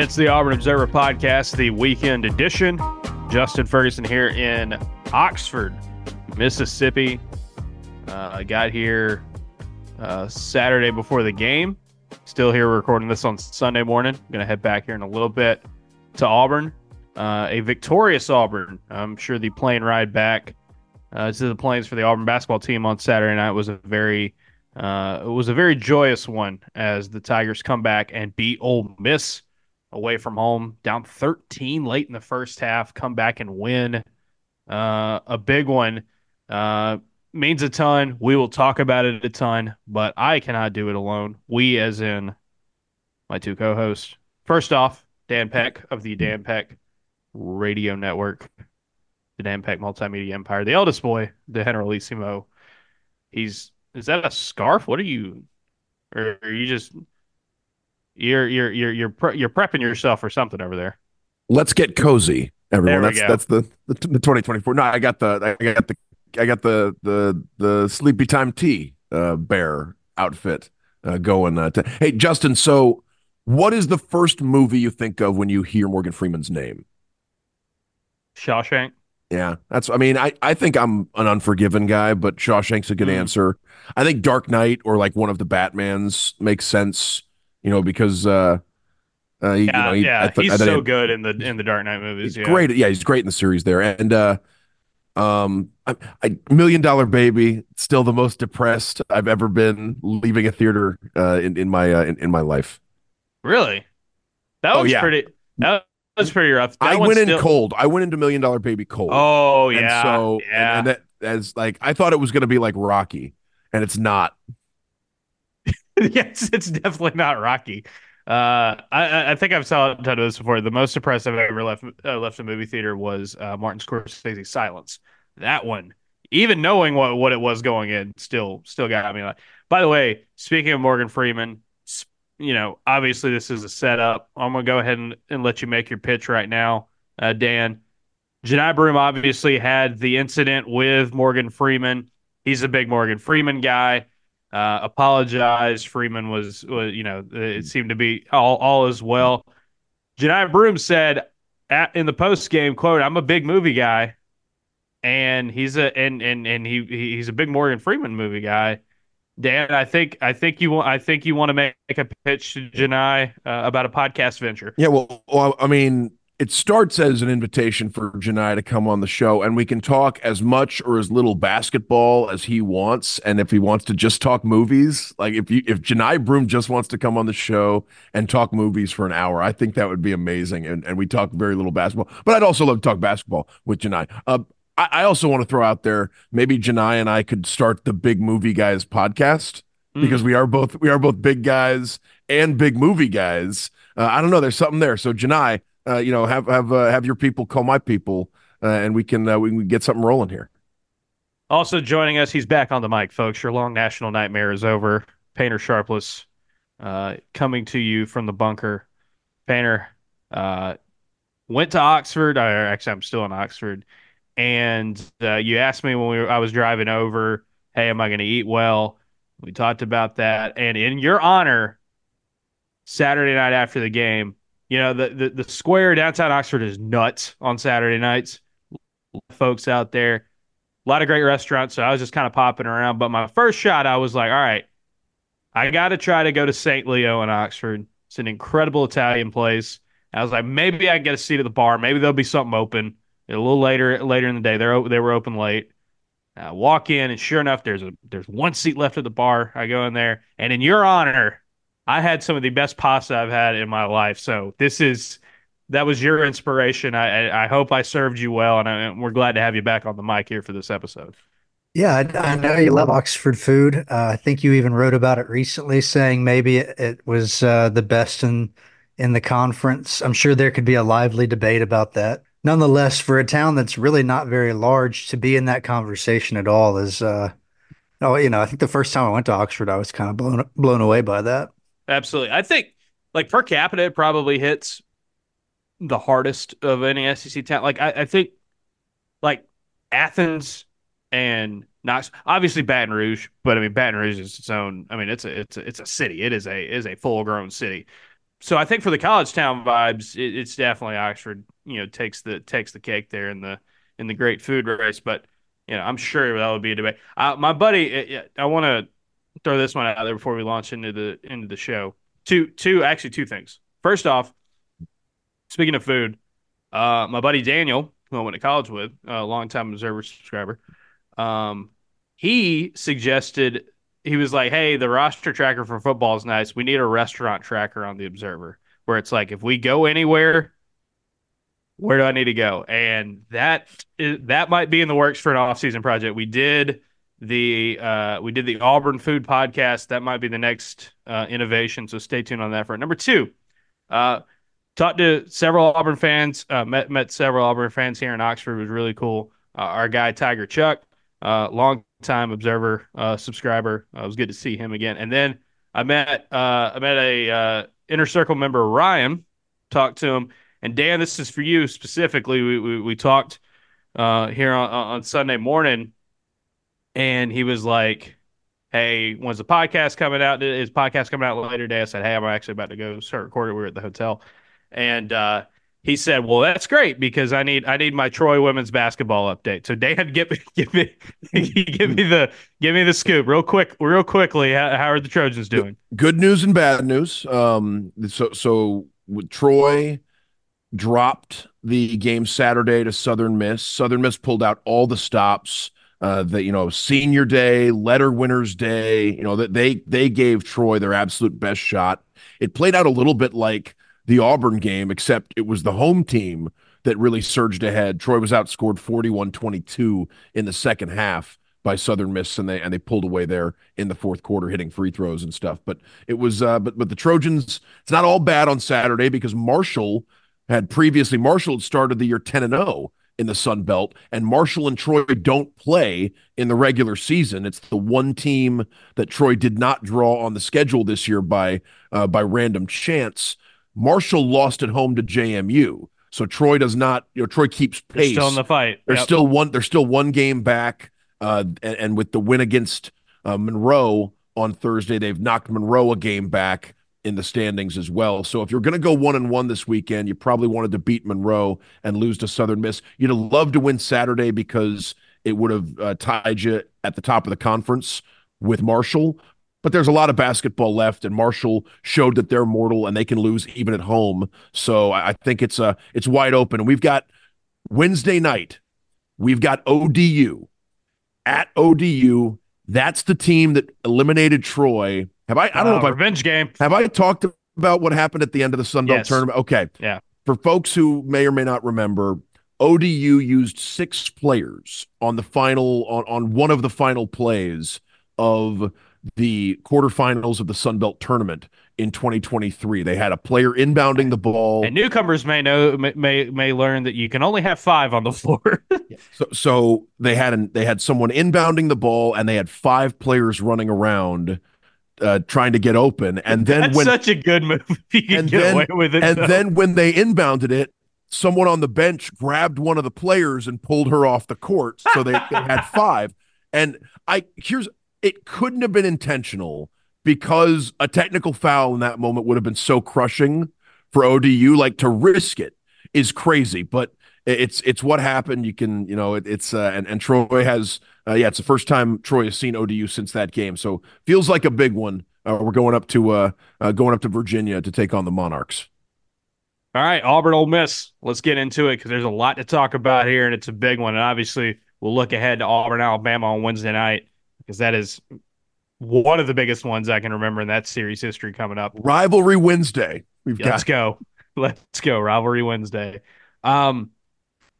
It's the Auburn Observer Podcast, the weekend edition. Justin Ferguson here in Oxford, Mississippi. Uh, I got here uh, Saturday before the game. Still here recording this on Sunday morning. Going to head back here in a little bit to Auburn. Uh, a victorious Auburn. I'm sure the plane ride back uh, to the Plains for the Auburn basketball team on Saturday night was a very uh, it was a very joyous one as the Tigers come back and beat Ole Miss away from home, down 13 late in the first half, come back and win. Uh, a big one uh, means a ton. We will talk about it a ton, but I cannot do it alone. We, as in my two co hosts. First off, Dan Peck of the Dan Peck Radio Network, the Dan Peck Multimedia Empire, the eldest boy, the Generalissimo. He's is that a scarf? What are you? Or are you just you're you're you're you're pre- you're prepping yourself for something over there? Let's get cozy, everyone. That's go. that's the, the the 2024. No, I got the I got the I got the the the sleepy time tea uh, bear outfit uh, going. Uh, to, hey, Justin. So, what is the first movie you think of when you hear Morgan Freeman's name? Shawshank. Yeah, that's. I mean, I I think I'm an Unforgiven guy, but Shawshank's a good Mm. answer. I think Dark Knight or like one of the Batmans makes sense. You know, because uh, uh, he- Yeah, you know, he, yeah, th- he's I thought he so had- good in the in the Dark Knight movies. He's yeah. great. Yeah, he's great in the series there. And uh um I, I Million Dollar Baby, still the most depressed I've ever been leaving a theater uh in, in my uh, in, in my life. Really? That Oh, was yeah. pretty. That was pretty rough. That I went in still- cold. I went into Million Dollar Baby cold. Oh and yeah, so yeah. and, and that as like I thought it was gonna be like Rocky, and it's not. yes, it's definitely not Rocky. Uh, I- I, think I've told this before. The most depressed I've ever left uh, left a movie theater was uh, Martin Scorsese's Silence. That one, even knowing what, what it was going in, still still got me. Like, by the way, speaking of Morgan Freeman, you know, obviously this is a setup. I'm gonna go ahead and, and let you make your pitch right now, uh, Dan. Johni Broome obviously had the incident with Morgan Freeman. He's a big Morgan Freeman guy uh, apologized. Freeman was, was, you know, it seemed to be all, all as well. Johni Broome said at, in the post game quote, "I'm a big movie guy," and he's a and and and he he's a big Morgan Freeman movie guy. Dan, I think I think you want I think you want to make a pitch to Johni uh, about a podcast venture. Yeah, well, well, I mean, it starts as an invitation for Johni to come on the show, and we can talk as much or as little basketball as he wants. And if he wants to just talk movies, like if you if Johni Broome just wants to come on the show and talk movies for an hour, I think that would be amazing. And and we talk very little basketball, but I'd also love to talk basketball with Johni. Uh, I, I also want to throw out there maybe Johni and I could start the Big Movie Guys podcast Mm. because we are both we are both big guys and big movie guys. Uh, I don't know. There's something there. So Johni, uh, you know, have have uh, have your people call my people, uh, and we can uh, we can get something rolling here. Also joining us, he's back on the mic, folks. Your long national nightmare is over. Painter Sharpless, uh, coming to you from the bunker. Painter uh, went to Oxford. I, actually, I'm still in Oxford. And you asked me when we I was driving over, "Hey, am I going to eat well?" We talked about that, and in your honor, Saturday night after the game, you know the the, the square downtown Oxford is nuts on Saturday nights. Folks out there, a lot of great restaurants. So I was just kind of popping around. But my first shot, I was like, all right, I got to try to go to St. Leo in Oxford. It's an incredible Italian place. I was like, maybe I can get a seat at the bar. Maybe there'll be something open a little later later in the day. They're they were open late. I walk in, and sure enough, there's a there's one seat left at the bar. I go in there, and in your honor, I had some of the best pasta I've had in my life. So this is that was your inspiration. I I, I hope I served you well, and, I, and we're glad to have you back on the mic here for this episode. Yeah, I, I know you love Oxford food. Uh, I think you even wrote about it recently, saying maybe it, it was uh, the best in in the conference. I'm sure there could be a lively debate about that. Nonetheless, for a town that's really not very large, to be in that conversation at all is, uh, oh, you know, I think the first time I went to Oxford, I was kind of blown blown away by that. Absolutely. I think like per capita it probably hits the hardest of any SEC town. Like I, I think like Athens and Knox obviously Baton Rouge, but I mean Baton Rouge is its own I mean it's a it's a, it's a city. It is a is a full grown city. so I think for the college town vibes, it, it's definitely Oxford. You know, takes the takes the cake there in the in the great food race. But you know, I'm sure that would be a debate. Uh, my buddy, I want to throw this one out there before we launch into the into the show. Two two actually two things. First off, speaking of food, uh, my buddy Daniel, who I went to college with, a longtime Observer subscriber, um, he suggested he was like, "Hey, the roster tracker for football is nice. We need a restaurant tracker on the Observer, where it's like if we go anywhere, where do I need to go?" And that that might be in the works for an off-season project. We did the uh, we did the Auburn Food Podcast. That might be the next uh, innovation. So stay tuned on that for number two. Uh, talked to several Auburn fans. Uh, met met several Auburn fans here in Oxford. It was really cool. Uh, our guy Tiger Chuck uh, long time observer, uh, subscriber. It was good to see him again. And then I met uh, I met a uh, inner circle member Ryan. Talked to him, and Dan, this is for you specifically. We we, we talked uh, here on, on Sunday morning, and he was like, "Hey, when's the podcast coming out? Is podcast coming out later today?" I said, "Hey, I'm actually about to go start recording. We are at the hotel." And uh, he said, "Well, that's great because I need I need my Troy women's basketball update." So Dan, give me give me give me the give me the scoop real quick, real quickly. How, how are the Trojans doing? Good news and bad news. Um, so so Troy dropped the game Saturday to Southern Miss. Southern Miss pulled out all the stops. Uh, the you know senior day, letter winners day. You know that they they gave Troy their absolute best shot. It played out a little bit like the Auburn game, except it was the home team that really surged ahead. Troy was outscored 41-22 in the second half by Southern Miss, and they and they pulled away there in the fourth quarter, hitting free throws and stuff. But it was, uh, but but the Trojans, it's not all bad on Saturday because Marshall had previously Marshall had started the year 10 and 0 in the Sun Belt, and Marshall and Troy don't play in the regular season. It's the one team that Troy did not draw on the schedule this year by uh, by random chance. Marshall lost at home to JMU. So Troy does not, you know, Troy keeps pace. They're still in the fight. They're yep. still one. They're still one game back. Uh, and, and, with the win against uh, Monroe on Thursday, they've knocked Monroe a game back in the standings as well. So if you're going to go one and one this weekend, you probably wanted to beat Monroe and lose to Southern Miss. You'd have loved to win Saturday because it would have uh, tied you at the top of the conference with Marshall. But there's a lot of basketball left, and Marshall showed that they're mortal and they can lose even at home. So I think it's uh it's wide open. We've got Wednesday night, we've got ODU at ODU. That's the team that eliminated Troy. Have I? I don't uh, know if I revenge game. Have I talked about what happened at the end of the Sun Belt yes. tournament? Okay. Yeah. For folks who may or may not remember, ODU used six players on the final on, on one of the final plays of the quarterfinals of the Sun Belt tournament in 2023. They had a player inbounding the ball. And newcomers may know may may learn that you can only have 5 on the floor. so so they had an, they had someone inbounding the ball and they had five players running around uh, trying to get open. And then That's when such a good move and then, it, and then when they inbounded it someone on the bench grabbed one of the players and pulled her off the court. So they, they had five. And I here's it couldn't have been intentional because a technical foul in that moment would have been so crushing for ODU. Like to risk it is crazy, but it's it's what happened. You can you know it, it's uh, and and Troy has uh, yeah it's the first time Troy has seen ODU since that game, so feels like a big one. Uh, we're going up to uh, uh, going up to Virginia to take on the Monarchs. All right, Auburn, Ole Miss. Let's get into it because there's a lot to talk about here, and it's a big one. And obviously, we'll look ahead to Auburn, Alabama on Wednesday night because that is one of the biggest ones I can remember in that series history coming up. Rivalry Wednesday. We've got Let's go. Let's go. Rivalry Wednesday. Um,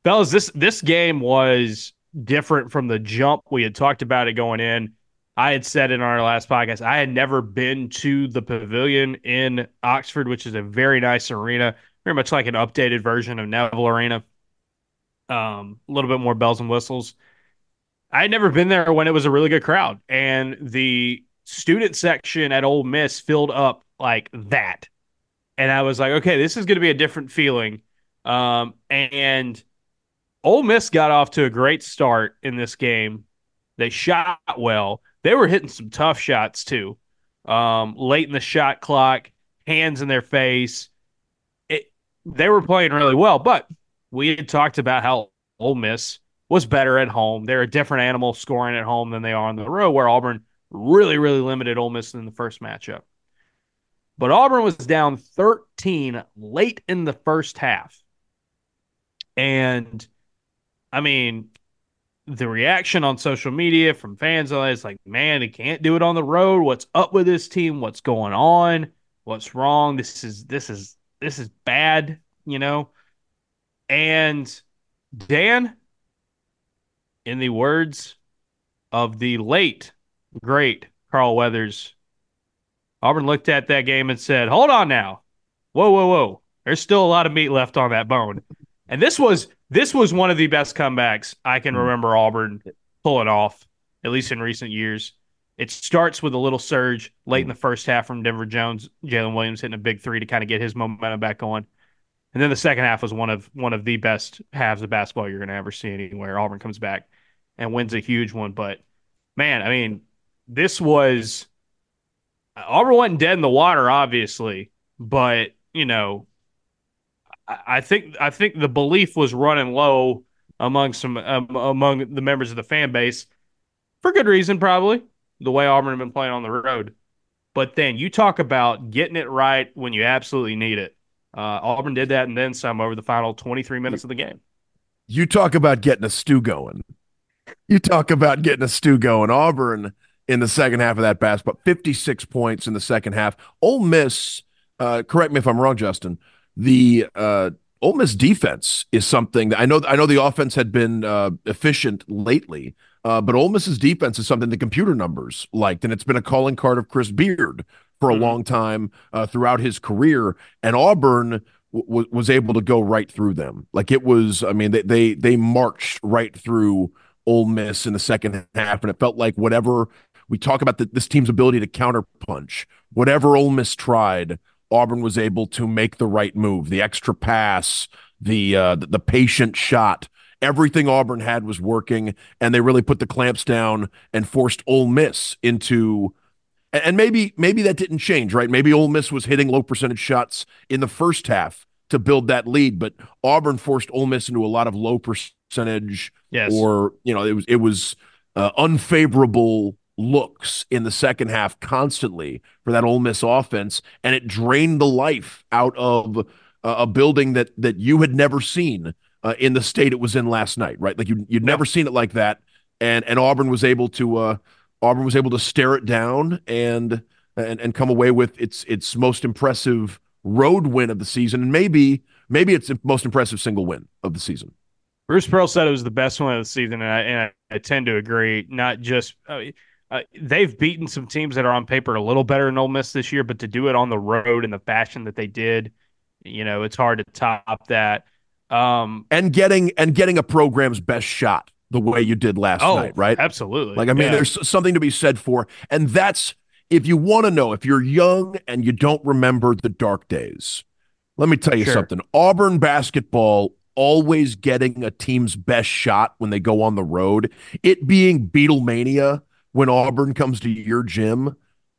fellas, this this game was different from the jump. We had talked about it going in. I had said in our last podcast, I had never been to the pavilion in Oxford, which is a very nice arena, very much like an updated version of Neville Arena. Um, a little bit more bells and whistles. I had never been there when it was a really good crowd, and the student section at Ole Miss filled up like that, and I was like, okay, this is going to be a different feeling. Um, and Ole Miss got off to a great start in this game. They shot well. They were hitting some tough shots too. Um, late in the shot clock, hands in their face. It, they were playing really well, but we had talked about how Ole Miss was better at home. They're a different animal scoring at home than they are on the road, where Auburn really, really limited Ole Miss in the first matchup. But Auburn was down 13 late in the first half. And I mean, the reaction on social media from fans is like, man, he can't do it on the road. What's up with this team? What's going on? What's wrong? This is this is this is bad, you know? And Dan, in the words of the late, great Carl Weathers, Auburn looked at that game and said, Hold on now. Whoa, whoa, whoa. There's still a lot of meat left on that bone. And this was this was one of the best comebacks I can mm. remember Auburn pulling off, at least in recent years. It starts with a little surge late in the first half from Denver Jones, Jaylin Williams hitting a big three to kind of get his momentum back going. And then the second half was one of one of the best halves of basketball you're going to ever see anywhere. Auburn comes back and wins a huge one. But man, I mean, this was Auburn wasn't dead in the water, obviously, but you know, I, think I think the belief was running low among some um, among the members of the fan base for good reason, probably the way Auburn had been playing on the road. But then you talk about getting it right when you absolutely need it. Uh, Auburn did that and then some over the final 23 minutes of the game. You talk about getting a stew going. You talk about getting a stew going. Auburn in the second half of that basketball, 56 points in the second half. Ole Miss, uh, correct me if I'm wrong, Justin. The uh, Ole Miss defense is something that I know. I know the offense had been uh, efficient lately, uh, but Ole Miss's defense is something the computer numbers liked, and it's been a calling card of Chris Beard for a mm-hmm. long time uh, throughout his career. And Auburn w- was able to go right through them. Like it was, I mean, they they they marched right through Ole Miss in the second half, and it felt like whatever we talk about the, this team's ability to counterpunch, whatever Ole Miss tried, Auburn was able to make the right move, the extra pass, the uh, the, patient shot. Everything Auburn had was working, and they really put the clamps down and forced Ole Miss into and maybe maybe that didn't change, right? Maybe Ole Miss was hitting low percentage shots in the first half to build that lead, but Auburn forced Ole Miss into a lot of low percentage, yes. or you know, it was it was uh, unfavorable looks in the second half constantly for that Ole Miss offense, and it drained the life out of uh, a building that that you had never seen uh, in the state it was in last night, right? Like you you'd never seen it like that, and and Auburn was able to uh, Auburn was able to stare it down and and and come away with its its most impressive road win of the season, and maybe maybe its most impressive single win of the season. Bruce Pearl said it was the best one of the season, and I, and I, I tend to agree. Not just uh, uh, they've beaten some teams that are on paper a little better than Ole Miss this year, but to do it on the road in the fashion that they did, you know, it's hard to top that. Um, and getting and getting a program's best shot the way you did last oh, night, right? Absolutely. Like, I mean, yeah. there's something to be said for, and that's if you want to know if you're young and you don't remember the dark days. Let me tell you sure. something. Auburn basketball always getting a team's best shot when they go on the road. It being Beatlemania when Auburn comes to your gym,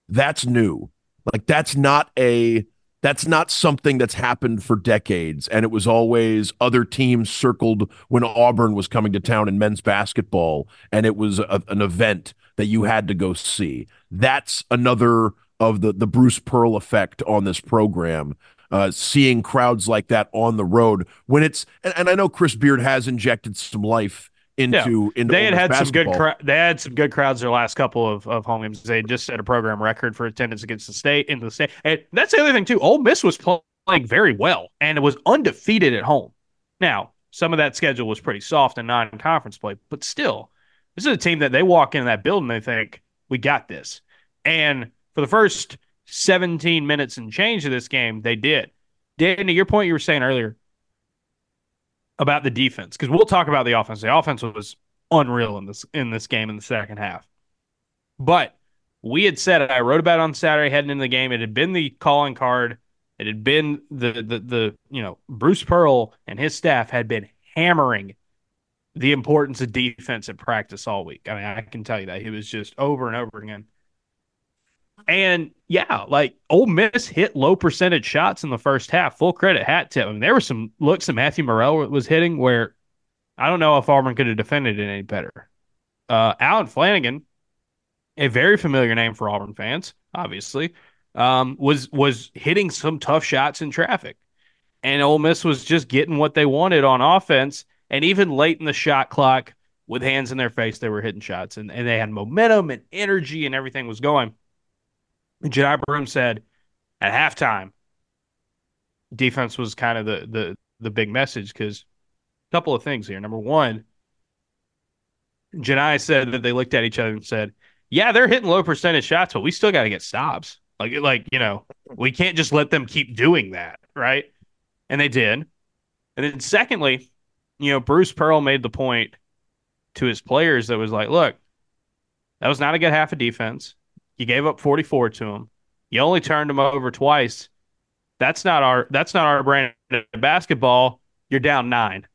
that's new. Like that's not a that's not something that's happened for decades. And it was always other teams circled when Auburn was coming to town in men's basketball. And it was a, an event that you had to go see. That's another of the, the Bruce Pearl effect on this program. Uh, seeing crowds like that on the road when it's, and, and I know Chris Beard has injected some life into yeah. into they had had basketball. some good they had some good crowds their last couple of, of home games. They just set a program record for attendance against the state in the state. And that's the other thing too. Ole Miss was playing very well and it was undefeated at home. Now, some of that schedule was pretty soft and non-conference play, but still, this is a team that they walk into that building they think we got this. And for the first 17 minutes and change of this game, they did. Danny, your point you were saying earlier, about the defense because we'll talk about the offense. The offense was unreal in this in this game in the second half. But we had said. I wrote about it on Saturday heading into the game. It had been the calling card. It had been the the the you know Bruce Pearl and his staff had been hammering the importance of defense at practice all week. I mean, I can tell you that he was just over and over again. And yeah, like Ole Miss hit low percentage shots in the first half. Full credit, hat tip. I mean, there were some looks that Matthew Murrell was hitting where I don't know if Auburn could have defended it any better. Uh, Allen Flanigan, a very familiar name for Auburn fans, obviously, um, was was hitting some tough shots in traffic, and Ole Miss was just getting what they wanted on offense. And even late in the shot clock, with hands in their face, they were hitting shots, and, and they had momentum and energy, and everything was going. Johni Broome said at halftime, defense was kind of the the the big message because a couple of things here. Number one, Johni said that they looked at each other and said, "Yeah, they're hitting low percentage shots, but we still got to get stops. Like like you know, we can't just let them keep doing that, right?" And they did. And then secondly, you know, Bruce Pearl made the point to his players that was like, "Look, that was not a good half of defense. You gave up 44 to them. You only turned them over twice. That's not our that's not our brand of basketball. You're down nine.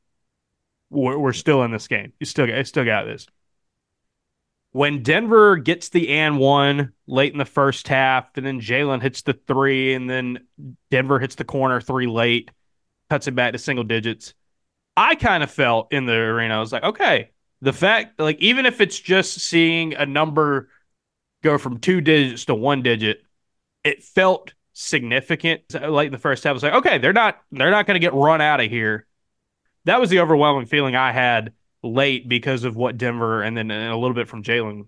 We're, we're still in this game. You still got still got this. When Denver gets the and one late in the first half, and then Jaylin hits the three, and then Denver hits the corner three late, cuts it back to single digits. I kind of felt in the arena, I was like, okay, the fact, like, even if it's just seeing a number go from two digits to one digit, it felt significant. Like the first half was like, okay, they're not they're not going to get run out of here. That was the overwhelming feeling I had late because of what Denver and then and a little bit from Jaylin.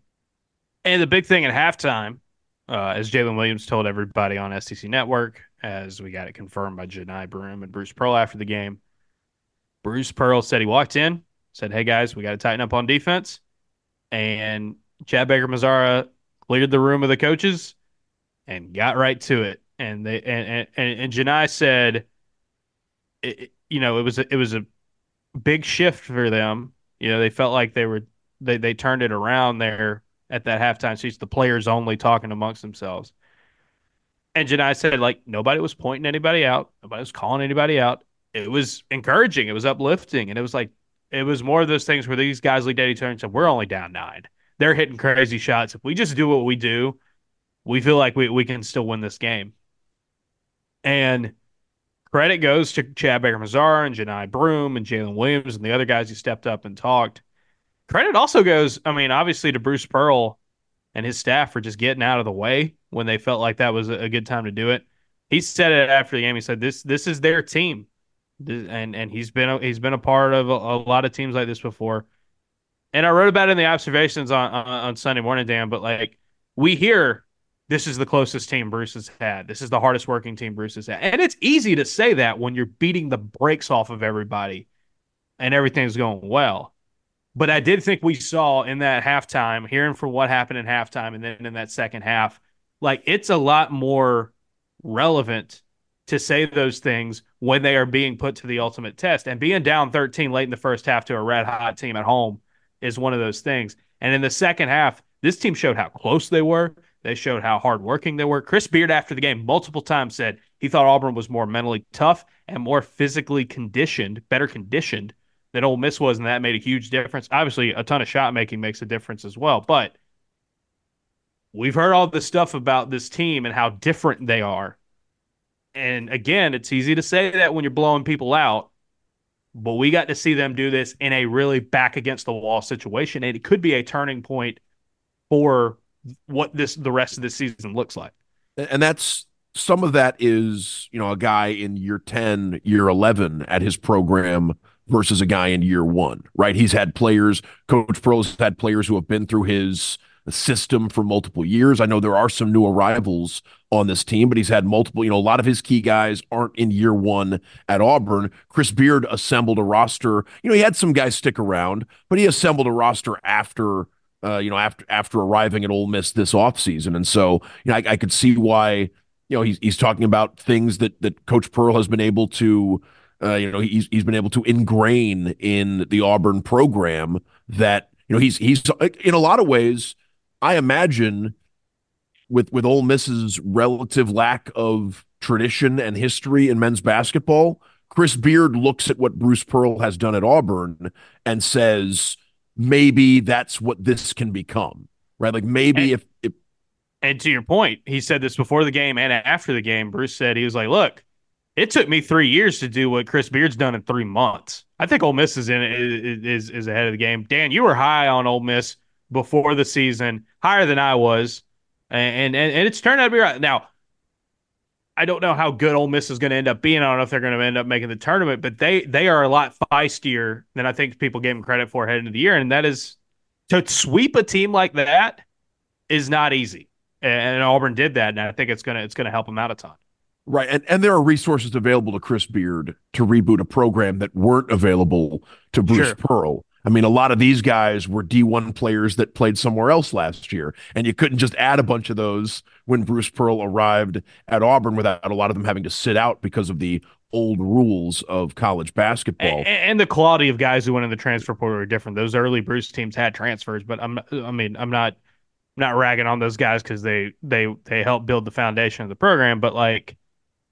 And the big thing at halftime, uh, as Jaylin Williams told everybody on SEC Network, as we got it confirmed by Johni Broome and Bruce Pearl after the game. Bruce Pearl said he walked in, said, "Hey guys, we got to tighten up on defense," and Chad Baker Mazara cleared the room of the coaches and got right to it. And they and and, and Johni said, it, you know, it was a, it was a big shift for them. You know, they felt like they were they they turned it around there at that halftime speech. The players only talking amongst themselves. And Johni said, like nobody was pointing anybody out, nobody was calling anybody out. It was encouraging, it was uplifting, and it was like it was more of those things where these guys looked at each and said, "We're only down nine they're hitting crazy shots. If we just do what we do, we feel like we, we can still win this game. And credit goes to Chad Baker Mazara and Johni Broome and Jaylin Williams and the other guys who stepped up and talked. Credit also goes, I mean, obviously to Bruce Pearl and his staff for just getting out of the way when they felt like that was a good time to do it. He said it after the game. He said, "This this is their team," and and he's been a, he's been a part of a, a lot of teams like this before and I wrote about it in the observations on, on, on Sunday morning, Dan. But like we hear, this is the closest team Bruce has had. This is the hardest working team Bruce has had, and it's easy to say that when you're beating the brakes off of everybody, and everything's going well. But I did think we saw in that halftime, hearing from what happened in halftime, and then in that second half, like it's a lot more relevant to say those things when they are being put to the ultimate test. And being down 13 late in the first half to a red hot team at home is one of those things. And in the second half, this team showed how close they were. They showed how hardworking they were. Chris Beard, after the game, multiple times said he thought Auburn was more mentally tough and more physically conditioned, better conditioned than Ole Miss was, and that made a huge difference. Obviously, a ton of shot making makes a difference as well. But we've heard all this stuff about this team and how different they are. And again, it's easy to say that when you're blowing people out, but we got to see them do this in a really back against the wall situation, and it could be a turning point for what this the rest of the season looks like. And that's some of that is you know a guy in year 10 year 11 at his program versus a guy in year one right? He's had players coach Pearl's had players who have been through his system for multiple years. I know there are some new arrivals on this team, but he's had multiple, you know, a lot of his key guys aren't in year one at Auburn. Chris Beard assembled a roster. You know, he had some guys stick around, but he assembled a roster after, uh, you know, after after arriving at Ole Miss this offseason. And so, you know, I, I could see why, you know, he's he's talking about things that that Coach Pearl has been able to uh, you know, he's he's been able to ingrain in the Auburn program that, you know, he's he's in a lot of ways, I imagine with with Ole Miss's relative lack of tradition and history in men's basketball, Chris Beard looks at what Bruce Pearl has done at Auburn and says maybe that's what this can become, right? Like maybe and, if, if And to your point, he said this before the game and after the game. Bruce said he was like, "Look, it took me three years to do what Chris Beard's done in three months. I think Ole Miss is in is is ahead of the game. Dan, you were high on Ole Miss before the season, higher than I was, and and, and it's turned out to be right. Now, I don't know how good Ole Miss is going to end up being. I don't know if they're going to end up making the tournament, but they they are a lot feistier than I think people gave them credit for heading into the year, and that is to sweep a team like that is not easy. And Auburn did that, and I think it's gonna it's gonna help them out a ton. Right. And and there are resources available to Chris Beard to reboot a program that weren't available to Bruce sure. Pearl. I mean, a lot of these guys were D1 players that played somewhere else last year, and you couldn't just add a bunch of those when Bruce Pearl arrived at Auburn without a lot of them having to sit out because of the old rules of college basketball. And, and the quality of guys who went in the transfer portal are different. Those early Bruce teams had transfers, but I'm I mean, I'm not not ragging on those guys because they they they helped build the foundation of the program, but like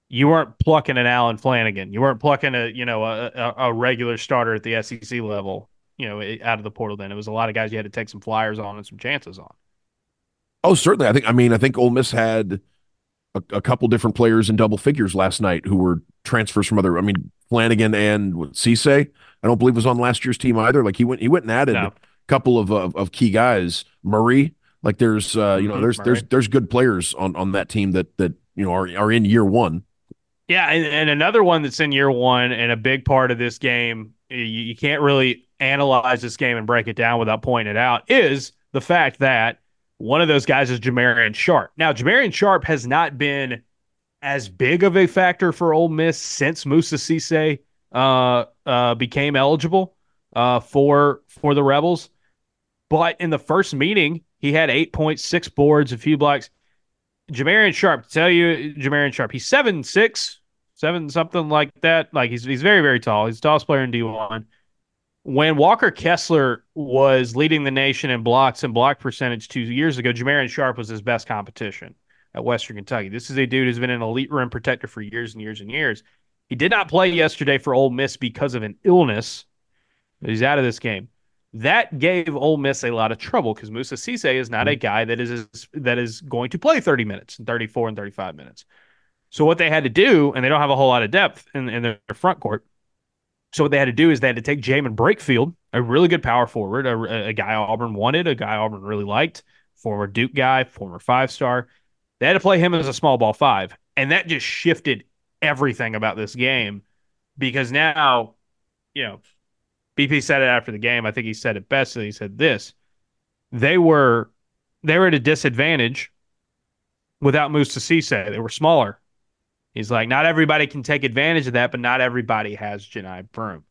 you weren't plucking an Allen Flanigan. you weren't plucking a you know a, a regular starter at the SEC level, you know, out of the portal. Then it was a lot of guys you had to take some flyers on and some chances on. Oh, certainly. I think. I mean, I think Ole Miss had a, a couple different players in double figures last night who were transfers from other. I mean, Flanigan and Cisse. I don't believe was on last year's team either. Like he went, he went and added no. a couple of, of, of key guys. Murray, like there's uh, you know there's there's there's good players on on that team that that you know are are in year one. Yeah, and, and another one that's in year one and a big part of this game. You, you can't really analyze this game and break it down without pointing it out. Is the fact that one of those guys is Jamarion Sharp. Now, Jamarion Sharp has not been as big of a factor for Ole Miss since Moussa Cisse uh, uh, became eligible uh, for for the Rebels. But in the first meeting, he had 8.6 boards, a few blocks. Jamarion Sharp, tell you, Jamarion Sharp, he's seven six, seven something like that. Like he's he's very very tall. He's the tallest player in D one. When Walker Kessler was leading the nation in blocks and block percentage two years ago, Jamarion Sharp was his best competition at Western Kentucky. This is a dude who's been an elite rim protector for years and years and years. He did not play yesterday for Ole Miss because of an illness. He's out of this game that gave Ole Miss a lot of trouble because Moussa Cisse is not a mm-hmm. guy that is that is going to play 30 minutes and 34 and 35 minutes. So what they had to do, and they don't have a whole lot of depth in, in their front court. So what they had to do is they had to take Jaemyn Brakefield, a really good power forward, a, a guy Auburn wanted, a guy Auburn really liked, former Duke guy, former five star. They had to play him as a small ball five, and that just shifted everything about this game because now, you know, BP said it after the game. I think he said it best. And he said this: they were they were at a disadvantage without Moussa Cisse. They were smaller. He's like, not everybody can take advantage of that, but not everybody has Johni Broome.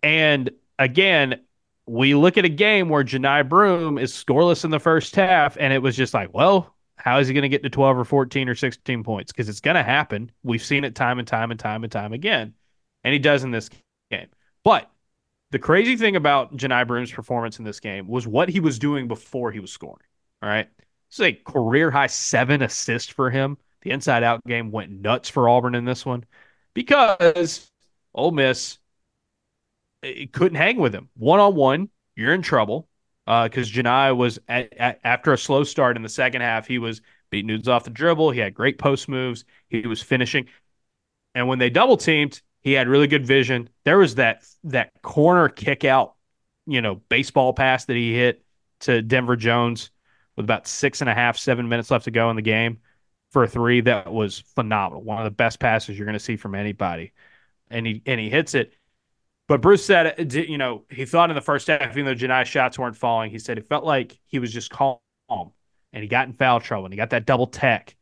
And again, we look at a game where Johni Broome is scoreless in the first half, and it was just like, well, how is he going to get to 12 or 14 or 16 points? Because it's going to happen. We've seen it time and time and time and time again. And he does in this game. But the crazy thing about Johni Broome's performance in this game was what he was doing before he was scoring. All right. Is a career high seven assists for him. The inside out game went nuts for Auburn in this one because Ole Miss it couldn't hang with him. One on one, you're in trouble because uh, Johni was at, at, after a slow start in the second half. He was beating dudes off the dribble. He had great post moves. He was finishing. And when they double teamed, he had really good vision. There was that that corner kick out, you know, baseball pass that he hit to Denver Jones with about six and a half, seven minutes left to go in the game for a three. That was phenomenal. One of the best passes you're going to see from anybody. And he and he hits it. But Bruce said, you know, he thought in the first half, even though Johni's shots weren't falling, he said it felt like he was just calm and he got in foul trouble and he got that double tech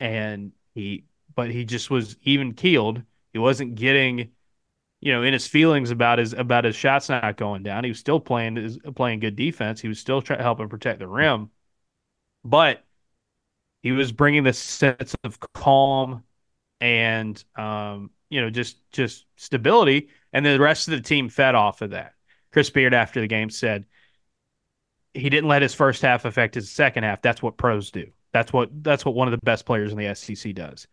and he, but he just was even keeled he wasn't getting, you know, in his feelings about his about his shots not going down. He was still playing playing good defense. He was still trying to help him protect the rim, but he was bringing this sense of calm and um, you know just just stability, and the rest of the team fed off of that. Chris Beard after the game said he didn't let his first half affect his second half. That's what pros do. That's what that's what one of the best players in the SEC does.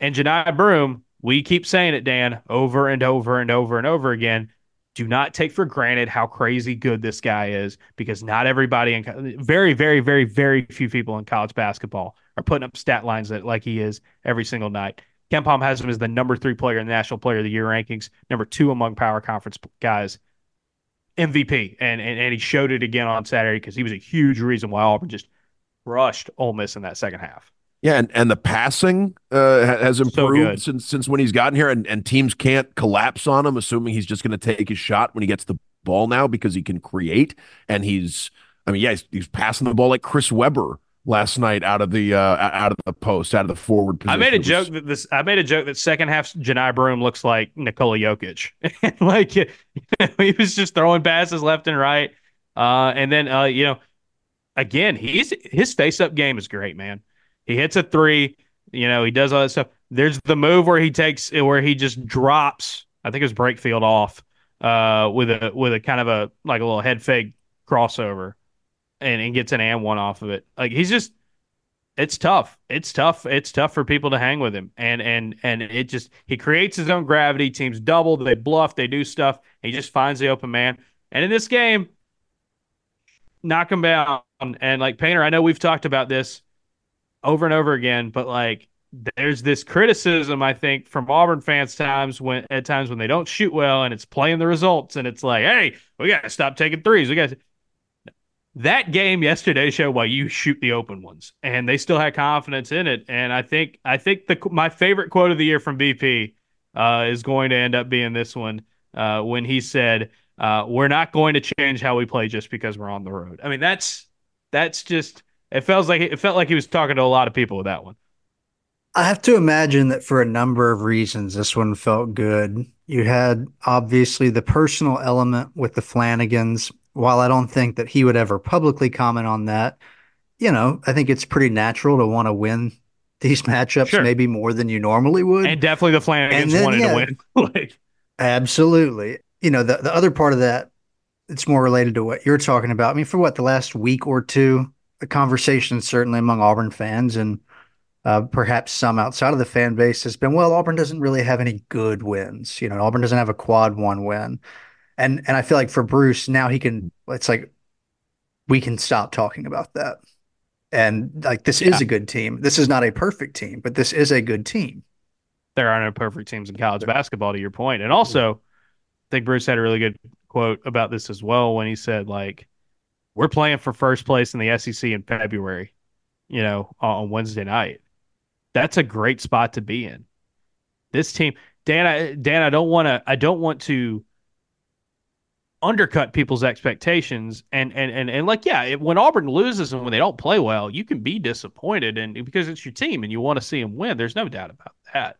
And Johni Broome, we keep saying it, Dan, over and over and over and over again. Do not take for granted how crazy good this guy is because not everybody in very very very very few people in college basketball are putting up stat lines that like he is every single night. KenPom has him as the number three player in the National Player of the Year rankings, number two among power conference guys, MVP, and and, and he showed it again on Saturday because he was a huge reason why Auburn just crushed Ole Miss in that second half. Yeah, and, and the passing uh, has improved so since since when he's gotten here, and, and teams can't collapse on him, assuming he's just going to take his shot when he gets the ball now because he can create, and he's, I mean, yeah, he's, he's passing the ball like Chris Webber last night out of the uh, out of the post, out of the forward position. I made a was... joke that this. I made a joke that second half Johni Broome looks like Nikola Jokic, like you know, he was just throwing passes left and right, uh, and then uh, you know, again, he's his face up game is great, man. He hits a three. You know, he does all that stuff. There's the move where he takes where he just drops. I think it was Brakefield off uh, with a with a kind of a like a little head fake crossover, and, and gets an and one off of it. Like he's just, it's tough. It's tough. It's tough for people to hang with him, and and and it just he creates his own gravity. Teams double, they bluff, they do stuff. He just finds the open man, and in this game, knock him down. And like Painter, I know we've talked about this over and over again, but like there's this criticism I think from Auburn fans times when at times when they don't shoot well and it's playing the results and it's like, hey, we got to stop taking threes. We got that game yesterday showed why you shoot the open ones, and they still had confidence in it. And I think I think the my favorite quote of the year from BP uh, is going to end up being this one uh, when he said, uh, "We're not going to change how we play just because we're on the road." I mean, that's that's just it feels like it felt like he was talking to a lot of people with that one. I have to imagine that for a number of reasons, this one felt good. You had obviously the personal element with the Flanigans. While I don't think that he would ever publicly comment on that, you know, I think it's pretty natural to want to win these matchups sure. maybe more than you normally would. And definitely the Flanigans then, wanted yeah, to win. like, absolutely. You know, the, the other part of that, it's more related to what you're talking about. I mean, for what the last week or two, a conversation certainly among Auburn fans and uh, perhaps some outside of the fan base has been, well, Auburn doesn't really have any good wins. You know, Auburn doesn't have a quad one win, and and I feel like for Bruce now he can. It's like we can stop talking about that, and like this yeah. is a good team. This is not a perfect team, but this is a good team. There are no perfect teams in college basketball, to your point, and also, I think Bruce had a really good quote about this as well when he said like we're playing for first place in the SEC in February, you know, uh, on Wednesday night. That's a great spot to be in. This team, Dan, I, Dan, I don't want to, I don't want to undercut people's expectations and and and, and like yeah it, when auburn loses and when they don't play well you can be disappointed and because it's your team and you want to see them win there's no doubt about that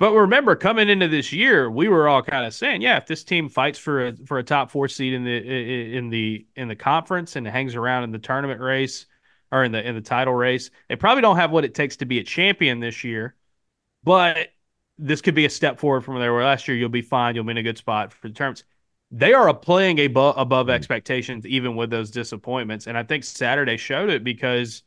but remember, coming into this year, we were all kind of saying, yeah, if this team fights for a for a top four seed in the in the in the conference and hangs around in the tournament race or in the in the title race, they probably don't have what it takes to be a champion this year. But this could be a step forward from there. Where last year you'll be fine, you'll be in a good spot for the terms. They are playing above above mm-hmm. expectations, even with those disappointments. And I think Saturday showed it because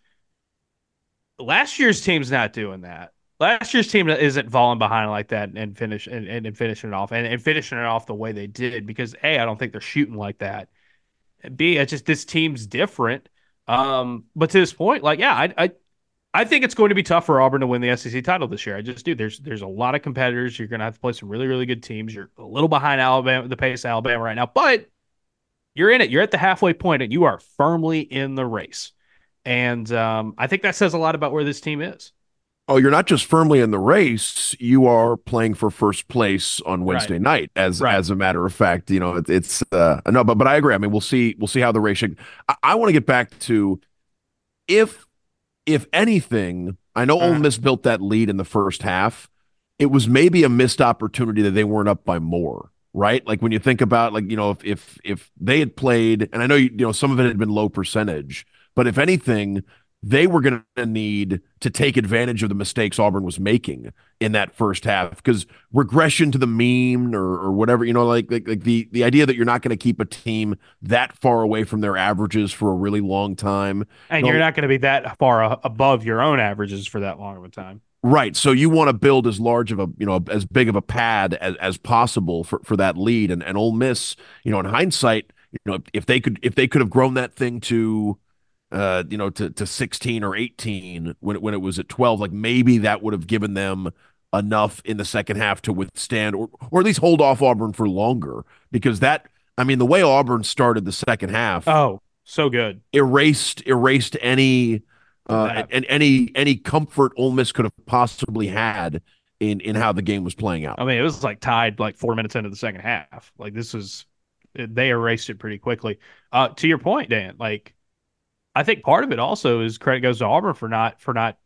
last year's team's not doing that last year's team isn't falling behind like that and finish and, and finishing it off and, and finishing it off the way they did because a I don't think they're shooting like that. B it's just this team's different. Um, but to this point, like yeah, I, I I think it's going to be tough for Auburn to win the SEC title this year. I just do. There's there's a lot of competitors. You're going to have to play some really really good teams. You're a little behind Alabama, the pace of Alabama right now, but you're in it. You're at the halfway point, and you are firmly in the race. And um, I think that says a lot about where this team is. Oh, you're not just firmly in the race; you are playing for first place on Wednesday right. night. As right. as a matter of fact, you know it, it's uh, no, but but I agree. I mean, we'll see we'll see how the race. I, I want to get back to if if anything. I know uh, Ole uh-huh. Miss built that lead in the first half. It was maybe a missed opportunity that they weren't up by more, right? Like when you think about like you know if if if they had played, and I know you, you know some of it had been low percentage, but if anything, they were going to need to take advantage of the mistakes Auburn was making in that first half because regression to the mean or, or whatever, you know, like, like, like the, the idea that you're not going to keep a team that far away from their averages for a really long time. And you are not going to be that far above your own averages for that long of a time. Right. So you want to build as large of a, you know, as big of a pad as, as possible for, for that lead. And, and Ole Miss, you know, in hindsight, you know, if they could, if they could have grown that thing to, uh, you know, to, to 16 or 18 when it, when it was at 12, like maybe that would have given them enough in the second half to withstand or, or at least hold off Auburn for longer because that, I mean, the way Auburn started the second half. Oh, so good. Erased, erased any, uh, and, any, any comfort Ole Miss could have possibly had in, in how the game was playing out. I mean, it was like tied like four minutes into the second half. Like this was, they erased it pretty quickly. Uh, to your point, Dan, like, I think part of it also is credit goes to Auburn for not for not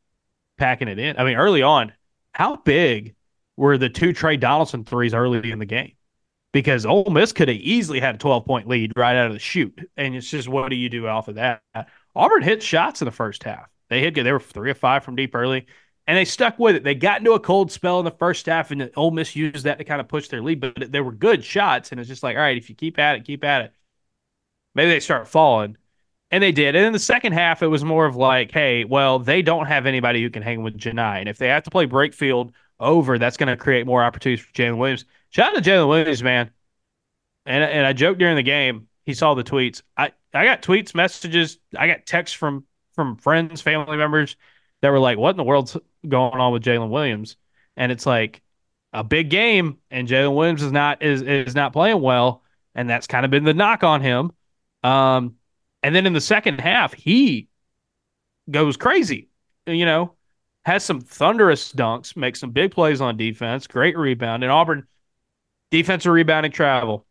packing it in. I mean, early on, how big were the two Tre Donaldson threes early in the game? Because Ole Miss could have easily had a 12 point lead right out of the shoot. And it's just what do you do off of that? Auburn hit shots in the first half. They hit they were three or five from deep early, and they stuck with it. They got into a cold spell in the first half, and Ole Miss used that to kind of push their lead. But they were good shots, and it's just like, all right, if you keep at it, keep at it. Maybe they start falling. And they did. And in the second half, it was more of like, hey, well, they don't have anybody who can hang with Johni. And if they have to play Brakefield over, that's going to create more opportunities for Jaylin Williams. Shout out to Jaylin Williams, man. And and I joked during the game, he saw the tweets. I, I got tweets, messages, I got texts from from friends, family members that were like, what in the world's going on with Jaylin Williams? And it's like a big game, and Jaylin Williams is not is is not playing well, and that's kind of been the knock on him. Um, and then in the second half, he goes crazy. You know, has some thunderous dunks, makes some big plays on defense, great rebound. And Auburn defensive rebounding travel.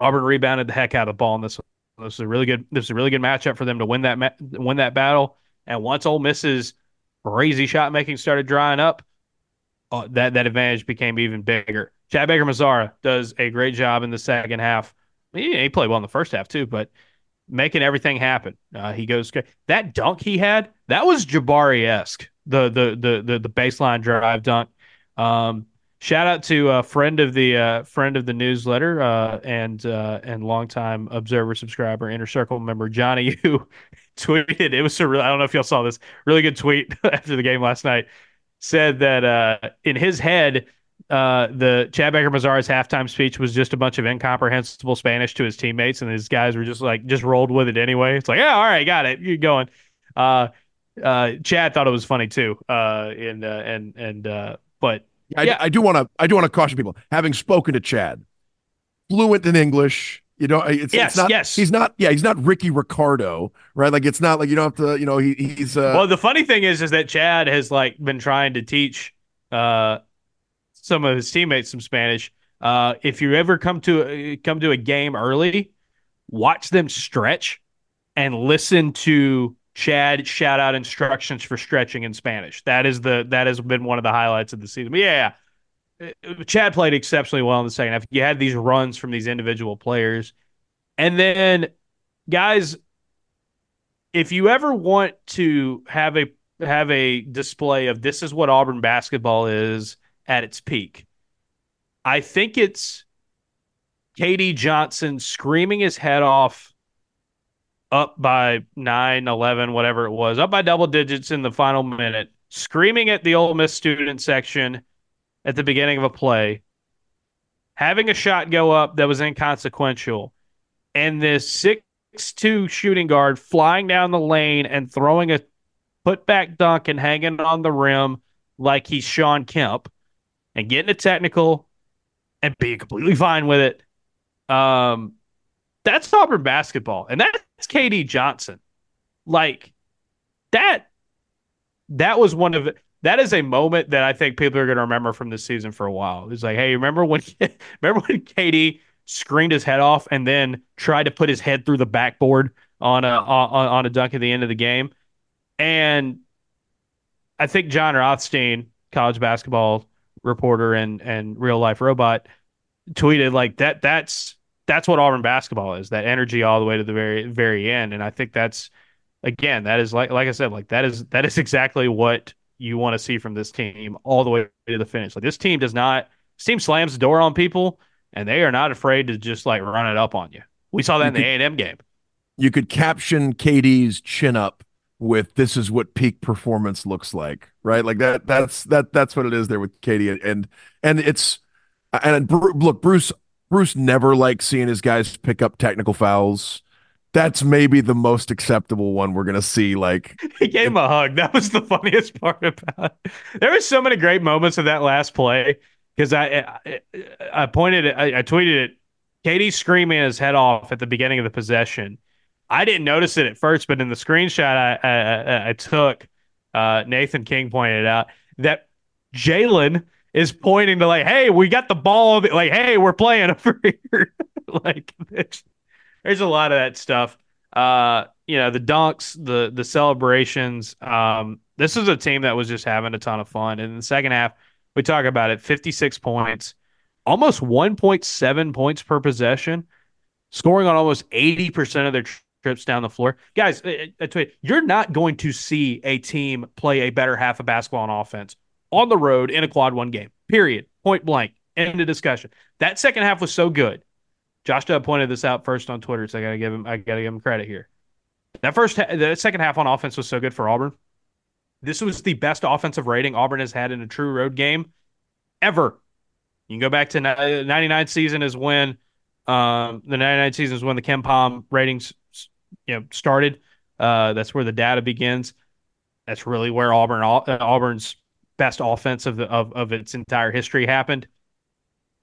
Auburn rebounded the heck out of the ball in this. This is a really good. This is a really good matchup for them to win that win that battle. And once Ole Miss's crazy shot making started drying up, uh, that that advantage became even bigger. Chad Baker Mazara does a great job in the second half. He, he played well in the first half too, but making everything happen. Uh, he goes that dunk he had that was Jabari esque. The, the the the the baseline drive dunk. Um, shout out to a friend of the uh, friend of the newsletter uh, and uh, and longtime observer subscriber inner circle member Johnny who tweeted it was a real I don't know if y'all saw this really good tweet after the game last night said that uh, in his head uh, the Chad Baker Mazara's halftime speech was just a bunch of incomprehensible Spanish to his teammates, and his guys were just like just rolled with it anyway. It's like, yeah, all right, got it, you're going. Uh, uh, Chad thought it was funny too, uh, and uh, and and uh, but I, yeah, I do want to I do want to caution people. Having spoken to Chad, fluent in English, you know, it's, yes, it's not, yes. He's not, yeah, he's not Ricky Ricardo, right? Like, it's not like you don't have to, you know, he, he's. Uh, well, the funny thing is, is that Chad has like been trying to teach uh, some of his teammates some Spanish. Uh, if you ever come to uh, come to a game early, watch them stretch and listen to Chad shout out instructions for stretching in Spanish. That is the that has been one of the highlights of the season. But yeah, Chad played exceptionally well in the second half. You had these runs from these individual players, and then guys, if you ever want to have a have a display of this is what Auburn basketball is at its peak. I think it's KD Johnson screaming his head off up by 9, 11, whatever it was, up by double digits in the final minute, screaming at the Ole Miss student section at the beginning of a play, having a shot go up that was inconsequential, and this 6 2 shooting guard flying down the lane and throwing a putback dunk and hanging on the rim like he's Shawn Kemp and getting it technical and being completely fine with it. Um, that's Auburn basketball, and that's KD Johnson. Like that, that was one of that is a moment that I think people are going to remember from this season for a while. It's like, hey, remember when remember when KD screamed his head off and then tried to put his head through the backboard on a on, on a dunk at the end of the game, and I think Jon Rothstein, college basketball reporter and and real life robot tweeted like that that's that's what Auburn basketball is that energy all the way to the very very end and I think that's again, that is like like I said, like that is that is exactly what you want to see from this team all the way to the finish. Like this team does not this team slams the door on people and they are not afraid to just like run it up on you. We saw that you in the A and M game. You could caption KD's chin up with "This is what peak performance looks like," right? Like that. That's that. That's what it is there with KD and and it's and look, Bruce. Bruce never likes seeing his guys pick up technical fouls that's maybe the most acceptable one we're gonna see. Like he gave him a hug. That was the funniest part about. It. There was so many great moments of that last play because I, I, I pointed I, I tweeted it. KD screaming his head off at the beginning of the possession. I didn't notice it at first, but in the screenshot I I, I took, uh, Nathan King pointed out that Jaylin is pointing to like, "Hey, we got the ball." Like, "Hey, we're playing over here." like, there's a lot of that stuff. Uh, you know, the dunks, the the celebrations. Um, this is a team that was just having a ton of fun. And in the second half, we talk about it: 56 points, almost 1.7 points per possession, scoring on almost 80 percent of their trips down the floor. Guys, I, I tell you, you're not going to see a team play a better half of basketball on offense on the road in a quad one game. Period. Point blank. End of discussion. That second half was so good Josh Dub pointed this out first on Twitter, so I gotta give him I gotta give him credit here. That first the second half on offense was so good for Auburn. This was the best offensive rating Auburn has had in a true road game ever. You can go back to 99 season is when um, the 99 season is when the KenPom ratings you know started. Uh, that's where the data begins. That's really where Auburn Auburn's best offense of the of, of its entire history happened.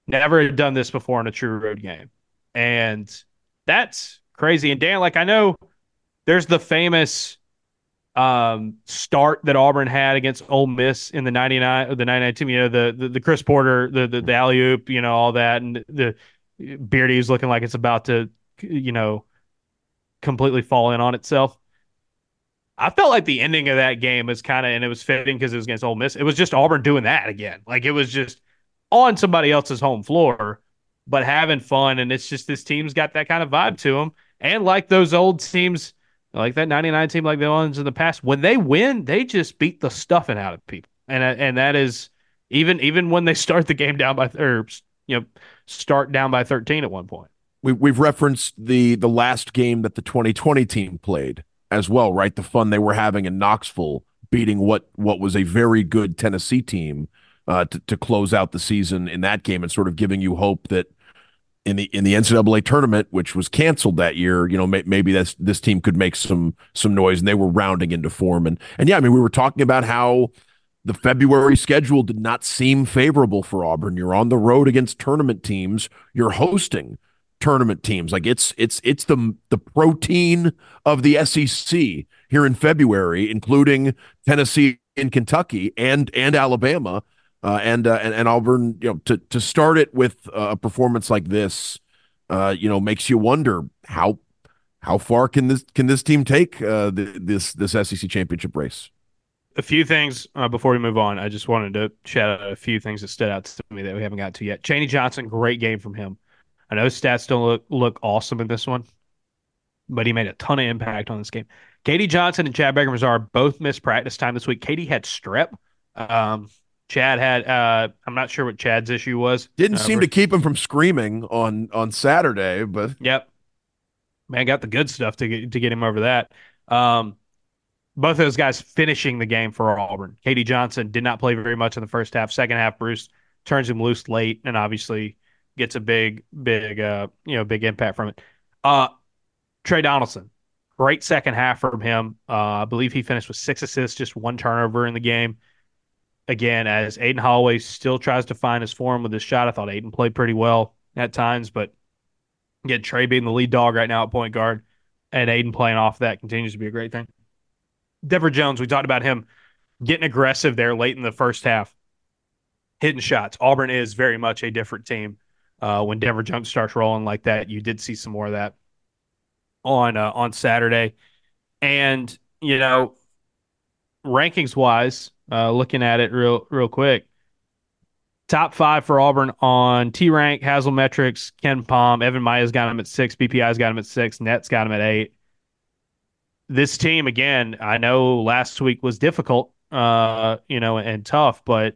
Never had done this before in a true road game. And that's crazy. And Dan, like I know there's the famous um, start that Auburn had against Ole Miss in the 99 the 99 team, you know, the the, the Chris Porter, the the, the alley oop, you know, all that and the Beardy is looking like it's about to you know completely fall in on itself. I felt like the ending of that game was kind of, and it was fitting because it was against Ole Miss. It was just Auburn doing that again. Like it was just on somebody else's home floor but having fun. And it's just this team's got that kind of vibe to them. And like those old teams, like that 99 team, like the ones in the past, when they win, they just beat the stuffing out of people. And, uh, and that is even, even when they start the game down by, or, you know, start down by 13 at one point. We, we've referenced the, the last game that the 2020 team played as well, right? The fun they were having in Knoxville beating what, what was a very good Tennessee team uh, to, to close out the season in that game and sort of giving you hope that in the in the NCAA tournament, which was canceled that year, you know, may, maybe this this team could make some some noise, and they were rounding into form. And and yeah, I mean, we were talking about how the February schedule did not seem favorable for Auburn. You're on the road against tournament teams. You're hosting tournament teams. Like it's it's it's the the protein of the SEC here in February, including Tennessee and Kentucky and and Alabama. Uh, and, uh, and and Auburn, you know, to to start it with a performance like this, uh, you know, makes you wonder how how far can this can this team take uh, this this SEC championship race? A few things uh, before we move on. I just wanted to shout out a few things that stood out to me that we haven't got to yet. Chaney Johnson, great game from him. I know stats don't look look awesome in this one, but he made a ton of impact on this game. KD Johnson and Chad Beckerman both missed practice time this week. KD had strep. Um, Chad had uh I'm not sure what Chad's issue was. Didn't uh, seem to keep him from screaming on on Saturday, but Yep. Man got the good stuff to get to get him over that. Um both of those guys finishing the game for Auburn. KD Johnson did not play very much in the first half. Second half, Bruce turns him loose late and obviously gets a big, big uh, you know, big impact from it. Uh Tre Donaldson, great second half from him. Uh, I believe he finished with six assists, just one turnover in the game again, as Aden Holloway still tries to find his form with his shot, I thought Aden played pretty well at times, but get Tre being the lead dog right now at point guard and Aden playing off that continues to be a great thing. Denver Jones, we talked about him getting aggressive there late in the first half, hitting shots. Auburn is very much a different team. Uh, when Denver Jones starts rolling like that, you did see some more of that on uh, on Saturday, and you know, rankings wise, uh, looking at it real real quick. Top five for Auburn on T rank, Haslametrics, KenPom, Evan Miya's got him at six, BPI's got him at six, Net's got him at eight. this team again, I know last week was difficult, uh, you know, and tough, but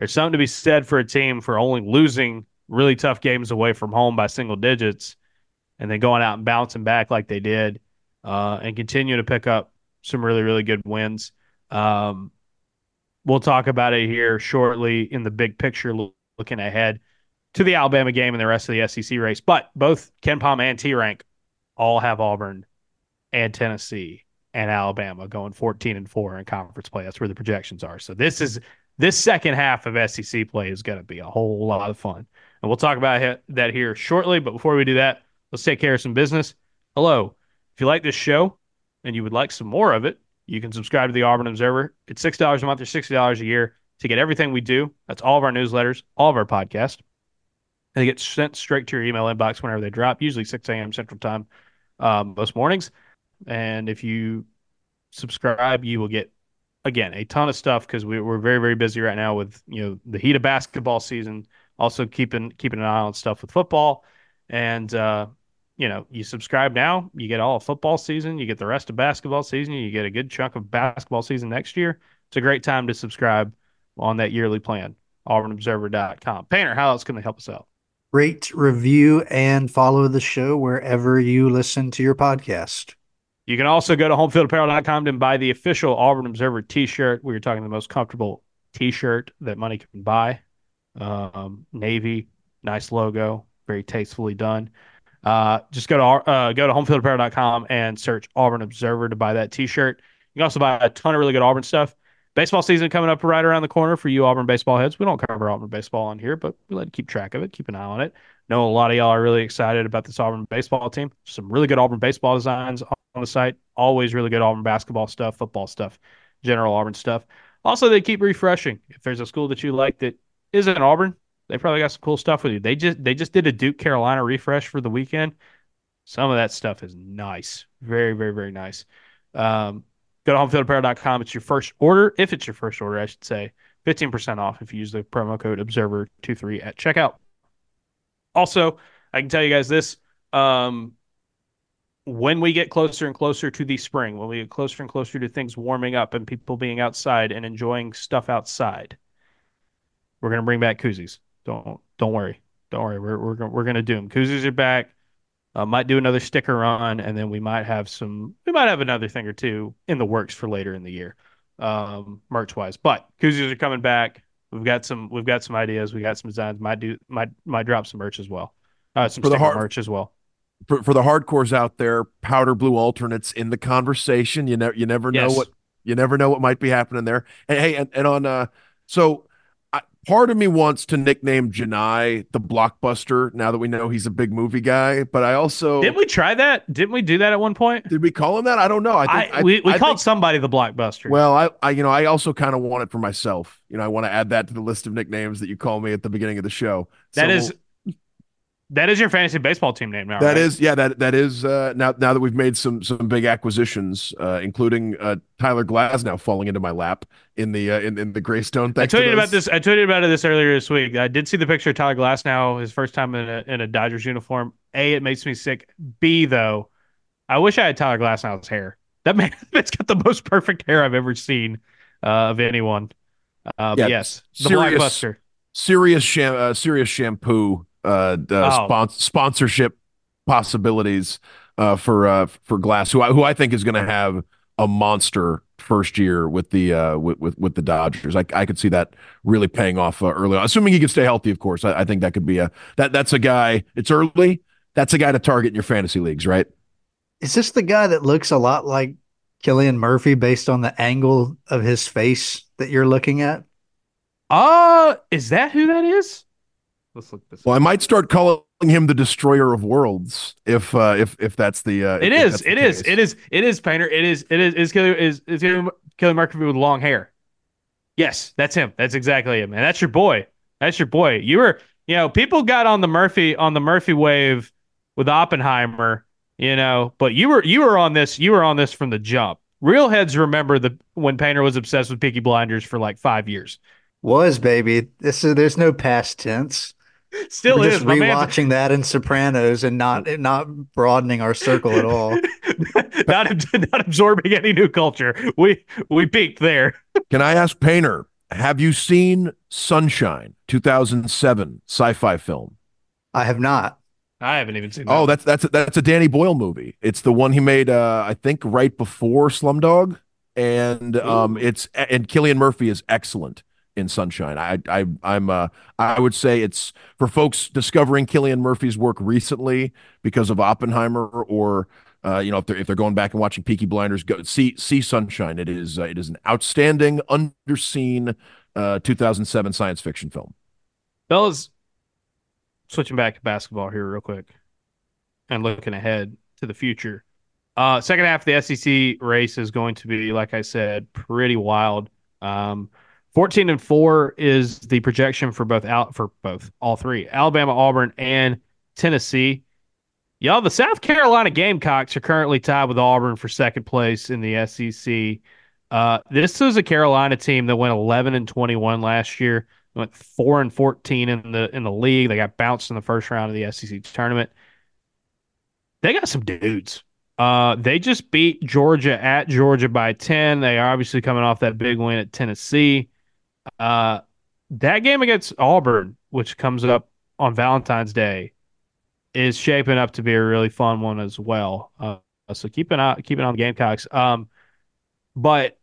there's something to be said for a team for only losing really tough games away from home by single digits and then going out and bouncing back like they did uh, and continue to pick up some really, really good wins. Um, we'll talk about it here shortly in the big picture, looking ahead to the Alabama game and the rest of the SEC race. But both KenPom and T Rank all have Auburn and Tennessee and Alabama going 14 and 4 in conference play. That's where the projections are. So this is this second half of SEC play is going to be a whole lot of fun. And we'll talk about that here shortly. But before we do that, let's take care of some business. Hello. If you like this show and you would like some more of it, you can subscribe to the Auburn Observer. It's $6 a month or $60 a year to get everything we do. That's all of our newsletters, all of our podcasts. And they get sent straight to your email inbox whenever they drop, usually 6 a.m. Central Time um, most mornings. And if you subscribe, you will get again a ton of stuff because we, are very very busy right now with you know the heat of basketball season. Also keeping keeping an eye on stuff with football, and uh, you know you subscribe now, you get all of football season, you get the rest of basketball season, you get a good chunk of basketball season next year. It's a great time to subscribe on that yearly plan. AuburnObserver.com. Painter, how else can they help us out? Rate, review, and follow the show wherever you listen to your podcast. You can also go to homefieldapparel.com and buy the official Auburn Observer t-shirt. We are talking the most comfortable t-shirt that money can buy. Um, navy, nice logo, very tastefully done. Uh, just go to uh, go to homefieldapparel.com and search Auburn Observer to buy that t-shirt. You can also buy a ton of really good Auburn stuff. Baseball season coming up right around the corner for you Auburn baseball heads. We don't cover Auburn baseball on here, but we like to keep track of it, keep an eye on it. Know a lot of y'all are really excited about this Auburn baseball team. Some really good Auburn baseball designs on the site. Always really good Auburn basketball stuff, football stuff, general Auburn stuff. Also, they keep refreshing. If there's a school that you like that isn't Auburn, they probably got some cool stuff with you. They just they just did a Duke Carolina refresh for the weekend. Some of that stuff is nice, very very very nice. Um, go to homefieldapparel.com. It's your first order, if it's your first order, I should say, fifteen percent off if you use the promo code Observer 23 at checkout. Also, I can tell you guys this. Um, when we get closer and closer to the spring, when we get closer and closer to things warming up and people being outside and enjoying stuff outside, we're gonna bring back koozies. Don't don't worry, don't worry. We're we're we're gonna do them. Koozies are back. Uh, might do another sticker run, and then we might have some. We might have another thing or two in the works for later in the year, um, merch wise. But koozies are coming back. We've got some. We've got some ideas. We got some designs. Might do. Might might drop some merch as well. Uh, some for the hard, merch as well for, for the hardcores out there, powder blue alternates in the conversation. You never you never know yes. what you never know what might be happening there. And hey, and, and on uh, so part of me wants to nickname Johni the blockbuster now that we know he's a big movie guy. But I also didn't we try that? Didn't we do that at one point? Did we call him that? I don't know. I think I, we, we I called think, somebody the blockbuster. Well, I, I you know I also kind of want it for myself. You know, I want to add that to the list of nicknames that you call me at the beginning of the show. That so is that is your fantasy baseball team name now. That right? is, yeah. That that is uh, now. Now that we've made some some big acquisitions, uh, including uh, Tyler Glasnow falling into my lap in the uh, in, in the Greystone. I told you about this. I told you about this earlier this week. I did see the picture of Tyler Glasnow, his first time in a, in a Dodgers uniform. A, it makes me sick. B, though, I wish I had Tyler Glasnow's hair. That man, it's got the most perfect hair I've ever seen uh, of anyone. Uh, yeah, yes, the serious, blockbuster. Serious, sham- uh, serious shampoo uh, uh oh. sponsorship possibilities uh, for uh, for Glass, who I, who I think is going to have a monster first year with the uh, with, with, with the Dodgers. I, I could see that really paying off uh, early on, assuming he can stay healthy. Of course, I, I, think that could be a that that's a guy. It's early. That's a guy to target in your fantasy leagues, right? Is this the guy that looks a lot like Cillian Murphy based on the angle of his face that you're looking at? Uh, is that who that is? Let's look this. Well, up. I might start calling him the destroyer of worlds if uh, if if that's the. Uh, it is. It is. It is. It is. Painter. It is. It is. Is Kelly is is Kelly Murphy with long hair? Yes, that's him. That's exactly him, and that's your boy. That's your boy. You were, you know, people got on the Murphy on the Murphy wave with Oppenheimer, you know, but you were you were on this you were on this from the jump. Real heads remember the when Painter was obsessed with Peaky Blinders for like five years. Was baby. This is there's no past tense. Still We're is. just My man- rewatching that in Sopranos and not not broadening our circle at all. not not absorbing any new culture. We we peaked there. Can I ask Painter, have you seen Sunshine, 2007 sci-fi film? I have not. I haven't even seen. That. Oh, that's that's a, that's a Danny Boyle movie. It's the one he made uh I think right before Slumdog and um Ooh. it's and Cillian Murphy is excellent in Sunshine. I I I'm uh I would say it's for folks discovering Cillian Murphy's work recently because of Oppenheimer or uh, you know, if they're if they're going back and watching Peaky Blinders, go see see Sunshine. It is uh, it is an outstanding, underseen uh, 2007 science fiction film. Bella's Switching back to basketball here, real quick, and looking ahead to the future. Uh, second half of the SEC race is going to be, like I said, pretty wild. Um, 14 and 4 is the projection for both out for both all three Alabama, Auburn, and Tennessee. Y'all, the South Carolina Gamecocks are currently tied with Auburn for second place in the SEC. Uh, this is a Carolina team that went 11 and 21 last year, went 4 and 14 in the in the league. They got bounced in the first round of the SEC tournament. They got some dudes. Uh, they just beat Georgia at Georgia by 10. They are obviously coming off that big win at Tennessee. Uh, that game against Auburn, which comes up on Valentine's Day, is shaping up to be a really fun one as well. Uh, so keep an eye, keep eye on the Gamecocks. Um, but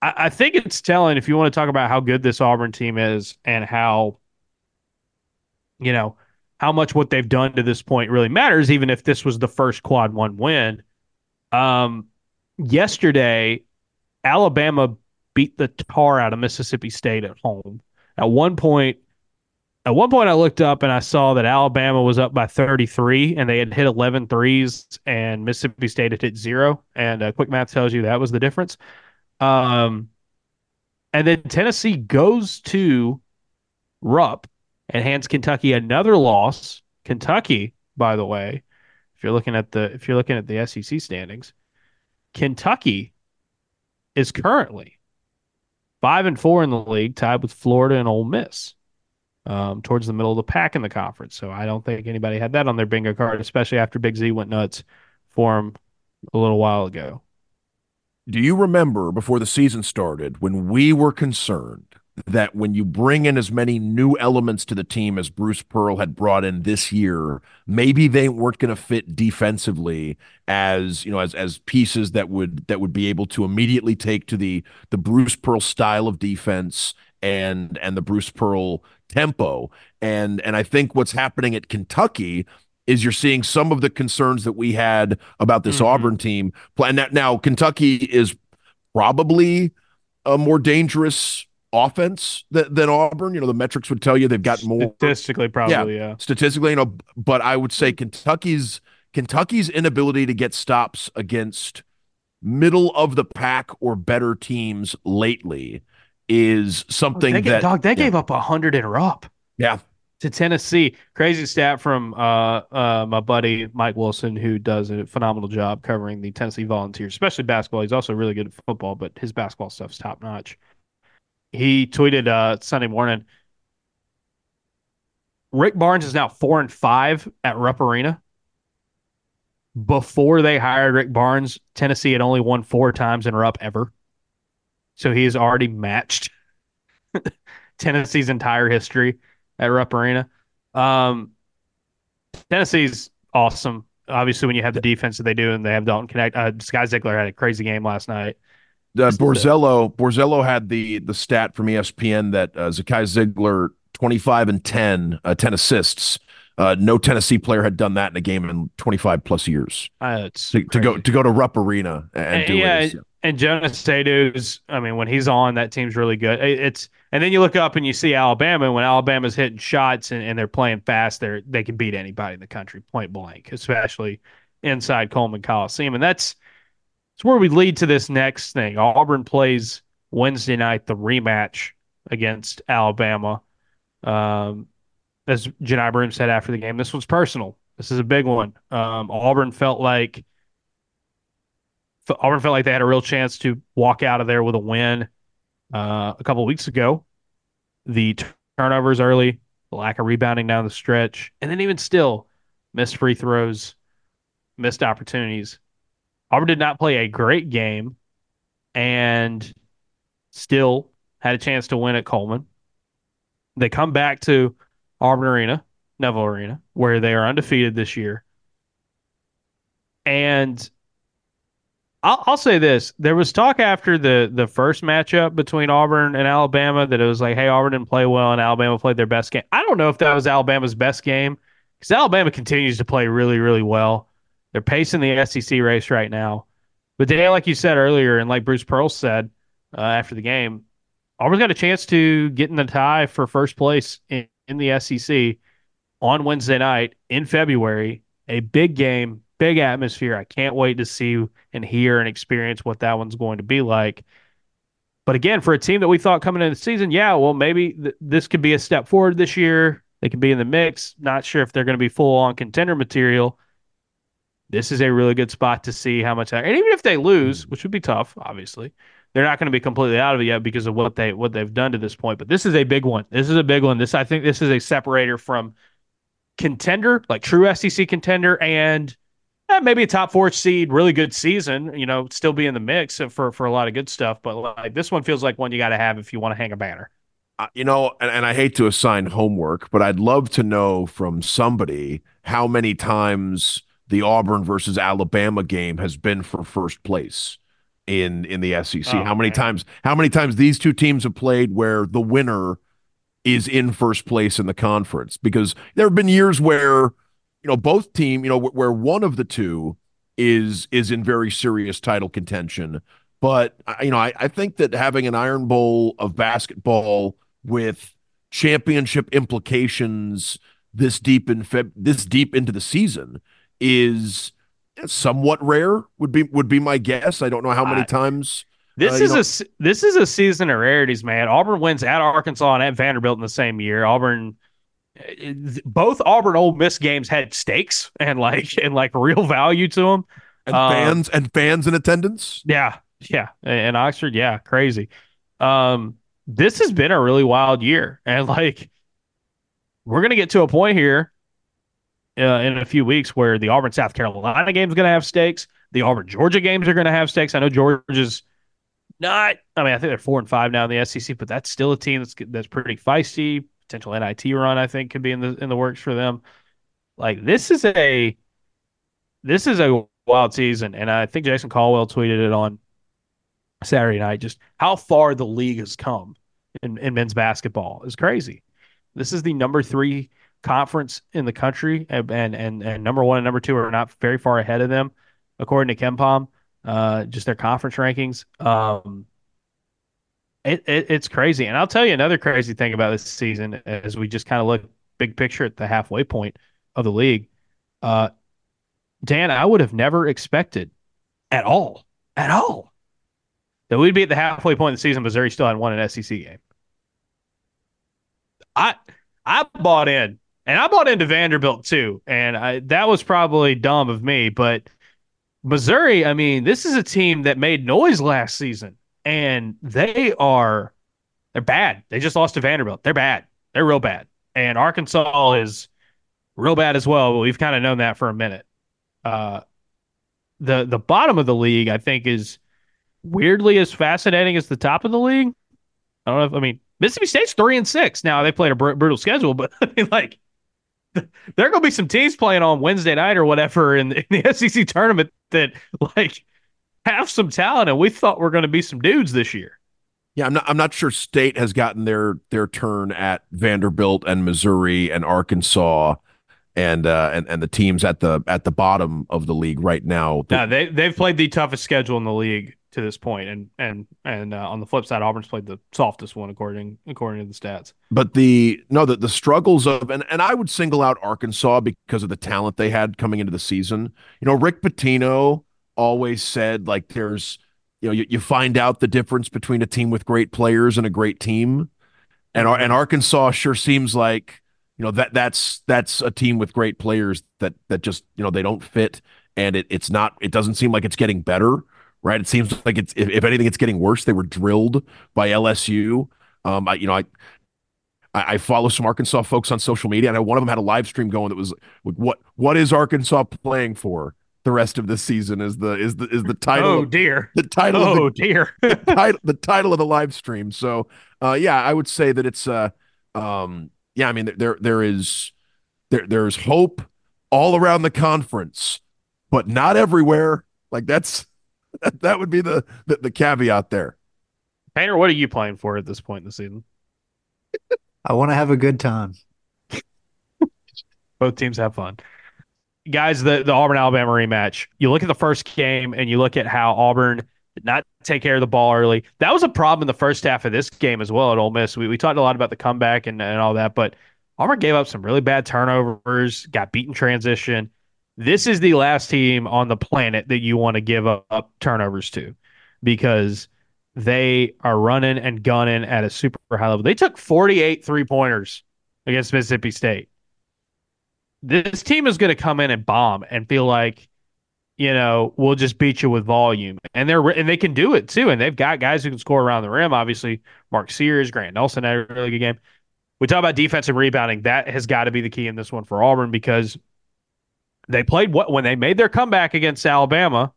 I, I think it's telling if you want to talk about how good this Auburn team is and how, you know, how much what they've done to this point really matters, even if this was the first quad one win. Um, yesterday, Alabama beat the tar out of Mississippi State at home. At one point, at one point I looked up and I saw that Alabama was up by 33 and they had hit 11 threes and Mississippi State had hit zero. And uh, quick math tells you that was the difference. Um, and then Tennessee goes to Rupp and hands Kentucky another loss. Kentucky, by the way, if you're looking at the if you're looking at the SEC standings, Kentucky is currently five and four in the league, tied with Florida and Ole Miss, um, towards the middle of the pack in the conference. So I don't think anybody had that on their bingo card, especially after Big Z went nuts for them a little while ago. Do you remember before the season started when we were concerned that when you bring in as many new elements to the team as Bruce Pearl had brought in this year, maybe they weren't going to fit defensively as you know as as pieces that would that would be able to immediately take to the the Bruce Pearl style of defense and and the Bruce Pearl tempo and and I think what's happening at Kentucky is you're seeing some of the concerns that we had about this Mhm. Auburn team plan Now, now Kentucky is probably a more dangerous offense than, than Auburn. You know, the metrics would tell you they've got more Statistically, probably, yeah. statistically, you know, but I would say Kentucky's Kentucky's inability to get stops against middle of the pack or better teams lately is something they, ga- that dog, they yeah. gave up a hundred in Rupp. Yeah. to Tennessee. Crazy stat from uh, uh, my buddy Mike Wilson, who does a phenomenal job covering the Tennessee Volunteers, especially basketball. He's also really good at football, but his basketball stuff's top notch. He tweeted uh, Sunday morning. Rick Barnes is now four and five at Rupp Arena. Before they hired Rick Barnes, Tennessee had only won four times in Rupp ever. So he has already matched Tennessee's entire history at Rupp Arena. Um, Tennessee's awesome. Obviously, when you have the defense that they do, and they have Dalton Knecht, uh, Zakai Zeigler had a crazy game last night. Uh, Borzello Borzello had the the stat from ESPN that uh, Zakai Zeigler 25 and 10 uh, 10 assists. Uh, no Tennessee player had done that in a game in 25 plus years. Uh, To, to go to go to Rupp Arena and, And- do yeah, it. is- And Jonas Aidoo's, I mean, when he's on, that team's really good. It- It's and then you look up and you see Alabama. When Alabama's hitting shots and, and they're playing fast, they're they can beat anybody in the country, point blank, especially inside Coleman Coliseum. And that's that's where we lead to this next thing. Auburn plays Wednesday night the rematch against Alabama. Um, as Johni Broome said after the game, this one's personal. This is a big one. Um, Auburn felt like Auburn felt like they had a real chance to walk out of there with a win uh, a couple weeks ago. The turnovers early the lack of rebounding down the stretch, and then even still, missed free throws, missed opportunities. Auburn did not play a great game and still had a chance to win at Coleman. They come back to Auburn Arena, Neville Arena, where they are undefeated this year. And I'll, I'll, say this: there was talk after the the first matchup between Auburn and Alabama that it was like, "Hey, Auburn didn't play well, and Alabama played their best game." I don't know if that was Alabama's best game because Alabama continues to play really, really well. They're pacing the SEC race right now. But Dan, like you said earlier, and like Bruce Pearl said uh, after the game, Auburn's got a chance to get in the tie for first place in, in the SEC on Wednesday night in February. A big game, big atmosphere. I can't wait to see and hear and experience what that one's going to be like. But again, for a team that we thought coming into the season, yeah, well, maybe th- this could be a step forward this year. They could be in the mix. Not sure if they're going to be full on contender material. This is a really good spot to see how much. And even if they lose, which would be tough, obviously, they're not going to be completely out of it yet because of what they what they've done to this point. But this is a big one. This is a big one. This I think this is a separator from contender, like true SEC contender, and eh, maybe a top four seed, really good season. You know, still be in the mix for for a lot of good stuff. But like this one feels like one you got to have if you want to hang a banner. Uh, you know, and, and I hate to assign homework, but I'd love to know from somebody how many times the Auburn versus Alabama game has been for first place in in the SEC. Oh, how many man. times how many times these two teams have played where the winner is in first place in the conference? Because there have been years where you know both team, you know, where one of the two is is in very serious title contention. But you know, I, I think that having an Iron Bowl of basketball with championship implications this deep in Feb- this deep into the season is somewhat rare would be would be my guess. I don't know how many times. This uh, is know. a this is a season of rarities, man. Auburn wins at Arkansas and at Vanderbilt in the same year. Auburn, both Auburn Ole Miss games had stakes and like and like real value to them. And um, fans and fans in attendance. Yeah, yeah, and Oxford, yeah, crazy. Um, this has been a really wild year, and like we're gonna get to a point here uh, in a few weeks where the Auburn South Carolina game is going to have stakes. The Auburn Georgia games are going to have stakes. I know Georgia's not. I mean, I think they're four and five now in the SEC, but that's still a team that's that's pretty feisty. Potential NIT run, I think, could be in the in the works for them. Like this is a this is a wild season, and I think Jason Caldwell tweeted it on Saturday night. Just how far the league has come in, in men's basketball is crazy. This is the number three conference in the country, and and and number one and number two are not very far ahead of them, according to KenPom. Uh, just their conference rankings. Um, it, it it's crazy, and I'll tell you another crazy thing about this season as we just kind of look big picture at the halfway point of the league. Uh, Dan, I would have never expected at all, at all, that we'd be at the halfway point of the season. Missouri still hadn't won an SEC game. I I bought in and I bought into Vanderbilt too, and I, that was probably dumb of me. But Missouri, I mean, this is a team that made noise last season, and they are they're bad. They just lost to Vanderbilt. They're bad. They're real bad. And Arkansas is real bad as well. We've kind of known that for a minute. Uh, the the bottom of the league, I think, is weirdly as fascinating as the top of the league. I don't know if I mean Mississippi State's three and six now. They played a br- brutal schedule, but I mean, like there are going to be some teams playing on Wednesday night or whatever in the, in the SEC tournament that like have some talent, and we thought we're going to be some dudes this year. Yeah, I'm not. I'm not sure State has gotten their their turn at Vanderbilt and Missouri and Arkansas, and uh, and and the teams at the at the bottom of the league right now. Yeah, they they've played the toughest schedule in the league to this point, and and and uh, on the flip side, Auburn's played the softest one according according to the stats. But the no, the the struggles of and and I would single out Arkansas because of the talent they had coming into the season. You know, Rick Pitino always said like there's you know you, you find out the difference between a team with great players and a great team, and and Arkansas sure seems like you know that that's that's a team with great players that that just you know they don't fit and it, it's not it doesn't seem like it's getting better right? It seems like it's if, if anything, it's getting worse. They were drilled by LSU. Um, I, you know, I I, I, follow some Arkansas folks on social media, and one of them had a live stream going that was like, what what is Arkansas playing for the rest of the season? Is the is the is the title? Oh of, dear, the title. Oh the, dear, the, title, the title of the live stream. So, uh, yeah, I would say that it's uh, um, yeah, I mean there there is there there's hope all around the conference, but not everywhere. Like that's that, that would be the, the the caveat there. Painter, what are you playing for at this point in the season? I want to have a good time. Both teams have fun. Guys, the, the Auburn Alabama rematch, you look at the first game and you look at how Auburn did not take care of the ball early. That was a problem in the first half of this game as well at Ole Miss. We, we talked a lot about the comeback and, and all that, but Auburn gave up some really bad turnovers, got beaten transition. This is the last team on the planet that you want to give up turnovers to because they are running and gunning at a super high level. They took 48 three pointers against Mississippi State. This team is going to come in and bomb and feel like, you know, we'll just beat you with volume, and they're and they can do it too. And they've got guys who can score around the rim. Obviously, Mark Sears, Grant Nelson had a really good game. We talk about defensive rebounding. That has got to be the key in this one for Auburn because they played what when they made their comeback against Alabama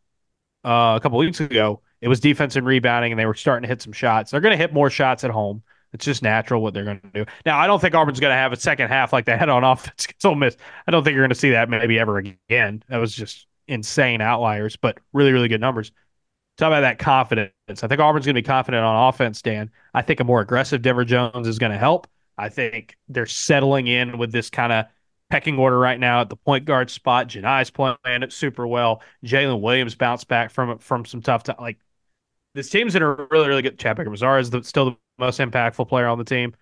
uh, a couple weeks ago it was defense and rebounding, and they were starting to hit some shots. They're going to hit more shots at home. It's just natural what they're going to do. Now, I don't think Auburn's going to have a second half like they had on offense against Ole Miss. I don't think you're going to see that maybe ever again. That was just insane outliers, but really, really good numbers. Talk about that confidence. I think Auburn's going to be confident on offense, Dan. I think a more aggressive Denver Jones is going to help. I think they're settling in with this kind of pecking order right now at the point guard spot. Johni's playing it super well. Jaylin Williams bounced back from from some tough time. Like this team's in a really, really good. Chad Baker Mazara is the, still the most impactful player on the team.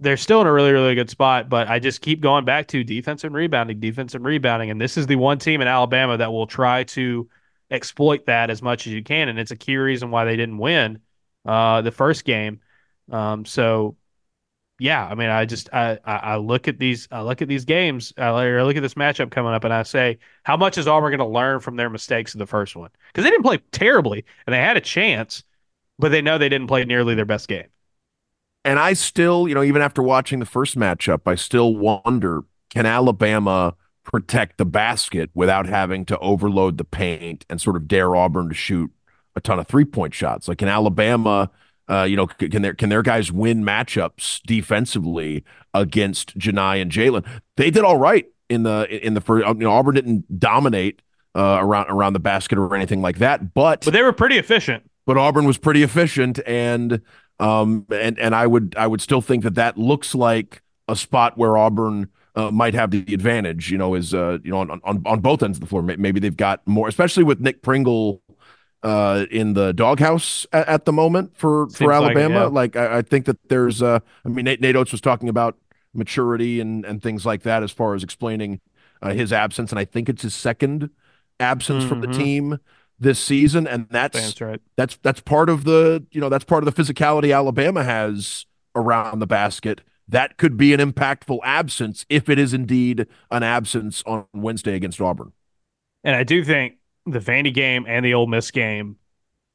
They're still in a really, really good spot, but I just keep going back to defense and rebounding, defense and rebounding. And this is the one team in Alabama that will try to exploit that as much as you can. And it's a key reason why they didn't win uh, the first game. Um, so yeah, I mean, I just I, I look at these I look at these games. Uh, I look at this matchup coming up, and I say, how much is Auburn going to learn from their mistakes in the first one? Because they didn't play terribly, and they had a chance, but they know they didn't play nearly their best game. And I still, you know, even after watching the first matchup, I still wonder: can Alabama protect the basket without having to overload the paint and sort of dare Auburn to shoot a ton of three point shots? Like in Alabama uh, you know, can their can their guys win matchups defensively against Johni and Jaylin? They did all right in the in the first. You know, Auburn didn't dominate uh, around around the basket or anything like that, but but they were pretty efficient. But Auburn was pretty efficient, and um and and I would I would still think that that looks like a spot where Auburn. Uh, might have the advantage, you know, is uh, you know on, on on both ends of the floor. Maybe they've got more, especially with Nick Pringle uh, in the doghouse at, at, the moment for Seems for Alabama. Like, yeah. like I, I, think that there's, uh, I mean, Nate, Nate Oats was talking about maturity and and things like that as far as explaining uh, his absence, and I think it's his second absence mm-hmm. from the mm-hmm. team this season, and that's that's right. That's that's part of the you know that's part of the physicality Alabama has around the basket. That could be an impactful absence if it is indeed an absence on Wednesday against Auburn. And I do think the Vandy game and the Ole Miss game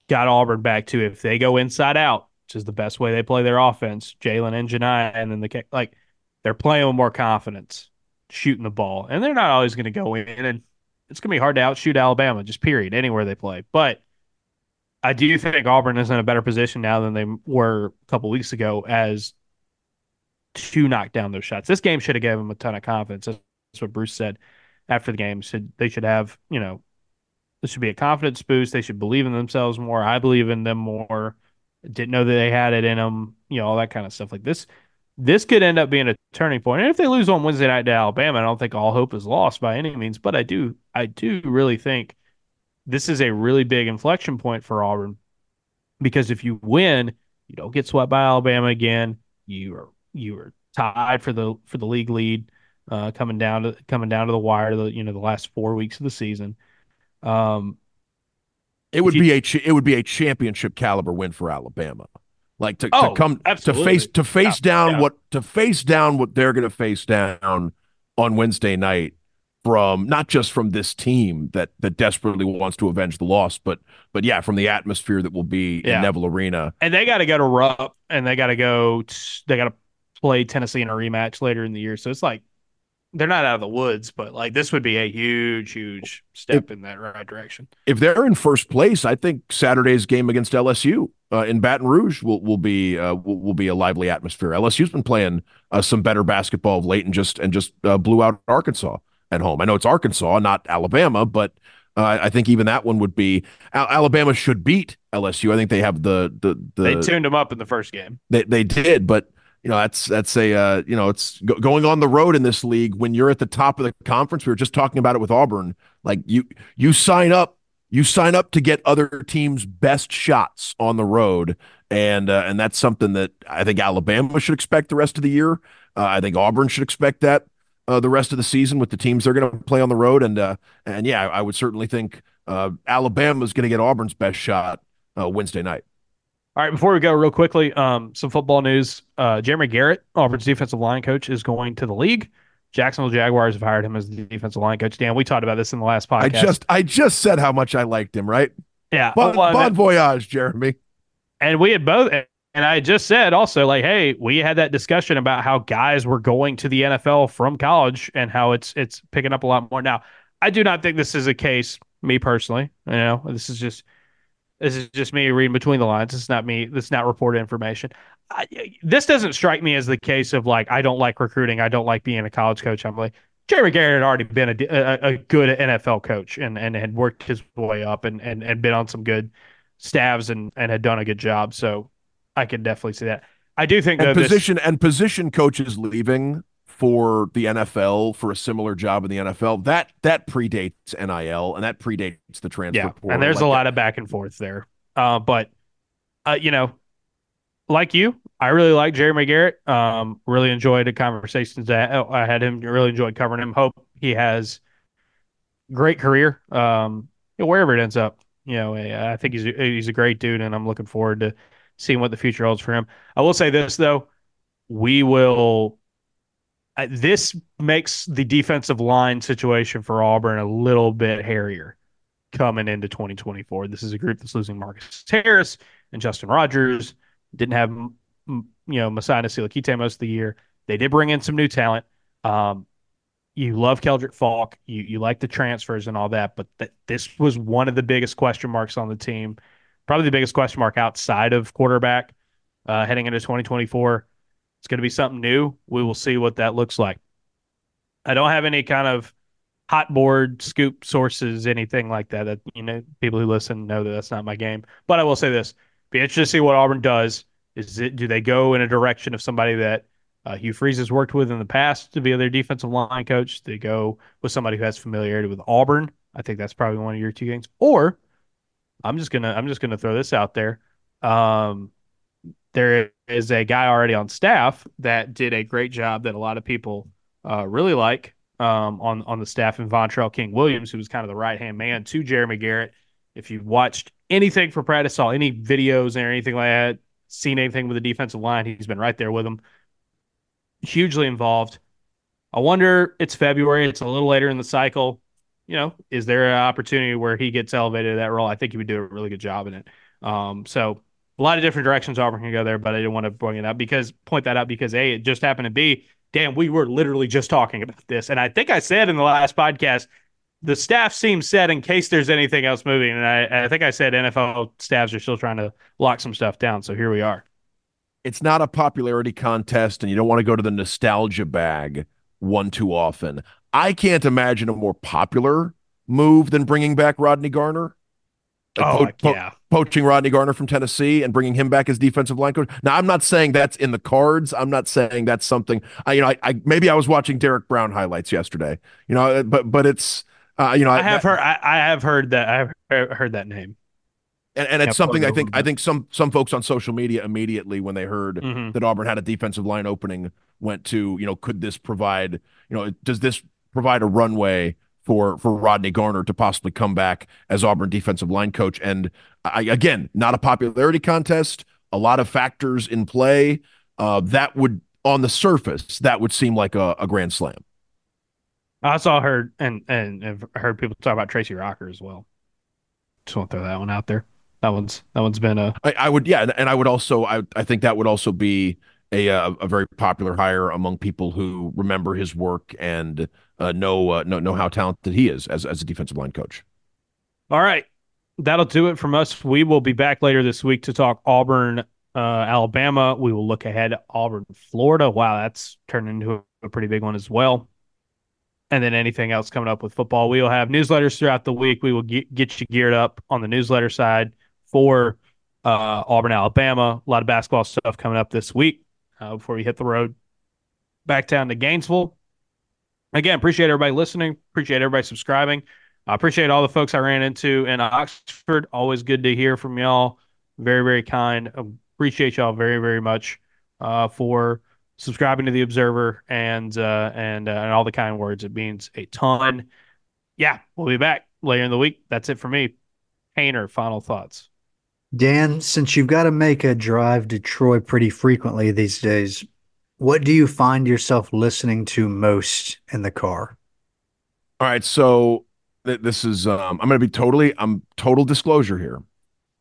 got Auburn back to if they go inside out, which is the best way they play their offense, Jaylin and Johni, and then the like they're playing with more confidence, shooting the ball, and they're not always going to go in, and it's going to be hard to outshoot Alabama, just period, anywhere they play. But I do think Auburn is in a better position now than they were a couple weeks ago as to knock down those shots. This game should have given them a ton of confidence. That's what Bruce said after the game. Said they should have, you know, this should be a confidence boost. They should believe in themselves more. I believe in them more. Didn't know that they had it in them. You know, all that kind of stuff. Like this, this could end up being a turning point. And if they lose on Wednesday night to Alabama, I don't think all hope is lost by any means. But I do, I do really think this is a really big inflection point for Auburn because if you win, you don't get swept by Alabama again. You are you are tied for the for the league lead uh, coming down to coming down to the wire. The you know the last four weeks of the season. Um, it would you, be a it would be a championship caliber win for Alabama. Like to, oh, to come absolutely. to face to face yeah, down yeah. what to face down what they're going to face down on Wednesday night from not just from this team that that desperately wants to avenge the loss, but but yeah, from the atmosphere that will be yeah. in Neville Arena. And they got to go to Rupp, and they got to go. They got to play Tennessee in a rematch later in the year. So it's like they're not out of the woods, but like this would be a huge, huge step if, in that right direction. If they're in first place, I think Saturday's game against LSU uh, in Baton Rouge will will be uh, will, will, be a lively atmosphere. LSU's been playing uh, some better basketball of late and just and just uh, blew out Arkansas at home. I know it's Arkansas, not Alabama, but uh, I think even that one would be Alabama should beat LSU. I think they have the the, the they tuned them up in the first game. They they did, but you know that's that's a uh, you know it's go- going on the road in this league when you're at the top of the conference. We were just talking about it with Auburn. Like you you sign up you sign up to get other teams' best shots on the road, and uh, and that's something that I think Alabama should expect the rest of the year. Uh, I think Auburn should expect that uh, the rest of the season with the teams they're going to play on the road, and uh, and yeah, I would certainly think uh, Alabama is going to get Auburn's best shot Wednesday night. All right, before we go, real quickly, um, some football news. Uh, Jeremy Garrett, Auburn's defensive line coach, is going to the league. Jacksonville Jaguars have hired him as the defensive line coach. Dan, we talked about this in the last podcast. I just I just said how much I liked him, right? Yeah. Bon, well, bon voyage, Jeremy. And we had both and I just said also like, hey, we had that discussion about how guys were going to the NFL from college and how it's it's picking up a lot more. Now, I do not think this is a case, me personally. You know, this is just this is just me reading between the lines. Is not me. Is not reported information. I, this doesn't strike me as the case of like I don't like recruiting. I don't like being a college coach. I'm like Jerry Garrett had already been a, a, a, good NFL coach and, and had worked his way up and, and, and been on some good staffs and, and had done a good job. So I can definitely see that. I do think and position this, and position coaches leaving for the NFL for a similar job in the NFL that that predates NIL and that predates the transfer. Yeah, and there's like a lot that. of back and forth there. Uh, but uh, you know, like you, I really like Jeremy Garrett. Um, really enjoyed the conversations that I had him. Really enjoyed covering him. Hope he has great career. Um, wherever it ends up, you know, I think he's a, he's a great dude, and I'm looking forward to seeing what the future holds for him. I will say this though, we will. This makes the defensive line situation for Auburn a little bit hairier coming into 2024. This is a group that's losing Marcus Harris and Justin Rogers. Didn't have you know Mosiah Nasili-Kite most of the year. They did bring in some new talent. Um, you love Keldric Faulk. You you like the transfers and all that, but th- this was one of the biggest question marks on the team probably the biggest question mark outside of quarterback uh, heading into 2024. It's going to be something new. We will see what that looks like. I don't have any kind of hot board scoop sources, anything like that. That you know, people who listen know that that's not my game. But I will say this: be interested to see what Auburn does. Is it do they go in a direction of somebody that uh, Hugh Freeze has worked with in the past to be their defensive line coach? They go with somebody who has familiarity with Auburn. I think that's probably one of your two games. Or I'm just gonna I'm just gonna throw this out there. Um, there is a guy already on staff that did a great job that a lot of people uh, really like um, on on the staff in Vontrell King-Williams, who was kind of the right hand man to Jeremy Garrett. If you've watched anything for practice, saw any videos or anything like that, seen anything with the defensive line, he's been right there with them. Hugely involved. I wonder. It's February. It's a little later in the cycle you know, is there an opportunity where he gets elevated to that role? I think he would do a really good job in it. Um, so a lot of different directions Auburn can go there, but I didn't want to bring it up because point that out because a it just happened to be. Damn, we were literally just talking about this, and I think I said in the last podcast the staff seems set in case there's anything else moving, and I, I think I said NFL staffs are still trying to lock some stuff down. So here we are. It's not a popularity contest, and you don't want to go to the nostalgia bag one too often. I can't imagine a more popular move than bringing back Rodney Garner. Oh, po- yeah. poaching Rodney Garner from Tennessee and bringing him back as defensive line coach. Now, I'm not saying that's in the cards. I'm not saying that's something. I, you know, I, I maybe I was watching Derek Brown highlights yesterday. You know, but but it's uh, you know, I, I have heard. I, I, have heard that. I've heard that name. And, and it's something I think I think some some folks on social media immediately when they heard mm-hmm. that Auburn had a defensive line opening went to you know could this provide you know does this provide a runway for for Rodney Garner to possibly come back as Auburn defensive line coach. And I, again, not a popularity contest. A lot of factors in play. Uh, that would, on the surface, that would seem like a, a grand slam. I saw heard and and have heard people talk about Tracy Rocker as well. Just want to throw that one out there. That one's that one's been a. I, I would yeah, and, I would also I I think that would also be a a very popular hire among people who remember his work and uh, know uh, know know how talented he is as as a defensive line coach. All right, that'll do it from us. We will be back later this week to talk Auburn, uh, Alabama. We will look ahead Auburn, Florida. Wow, that's turned into a pretty big one as well. And then anything else coming up with football. We will have newsletters throughout the week. We will get, get you geared up on the newsletter side for uh, Auburn, Alabama. A lot of basketball stuff coming up this week uh, before we hit the road back down to Gainesville. Again, appreciate everybody listening. Appreciate everybody subscribing. I appreciate all the folks I ran into in Oxford. Always good to hear from y'all. Very, very kind. Appreciate y'all very, very much uh, for subscribing to the Observer and uh, and uh, and all the kind words. It means a ton. Yeah, we'll be back later in the week. That's it for me. Painter, final thoughts. Dan, since you've got to make a drive to Troy pretty frequently these days, what do you find yourself listening to most in the car? All right, so this is um, I'm going to be totally I'm total disclosure here.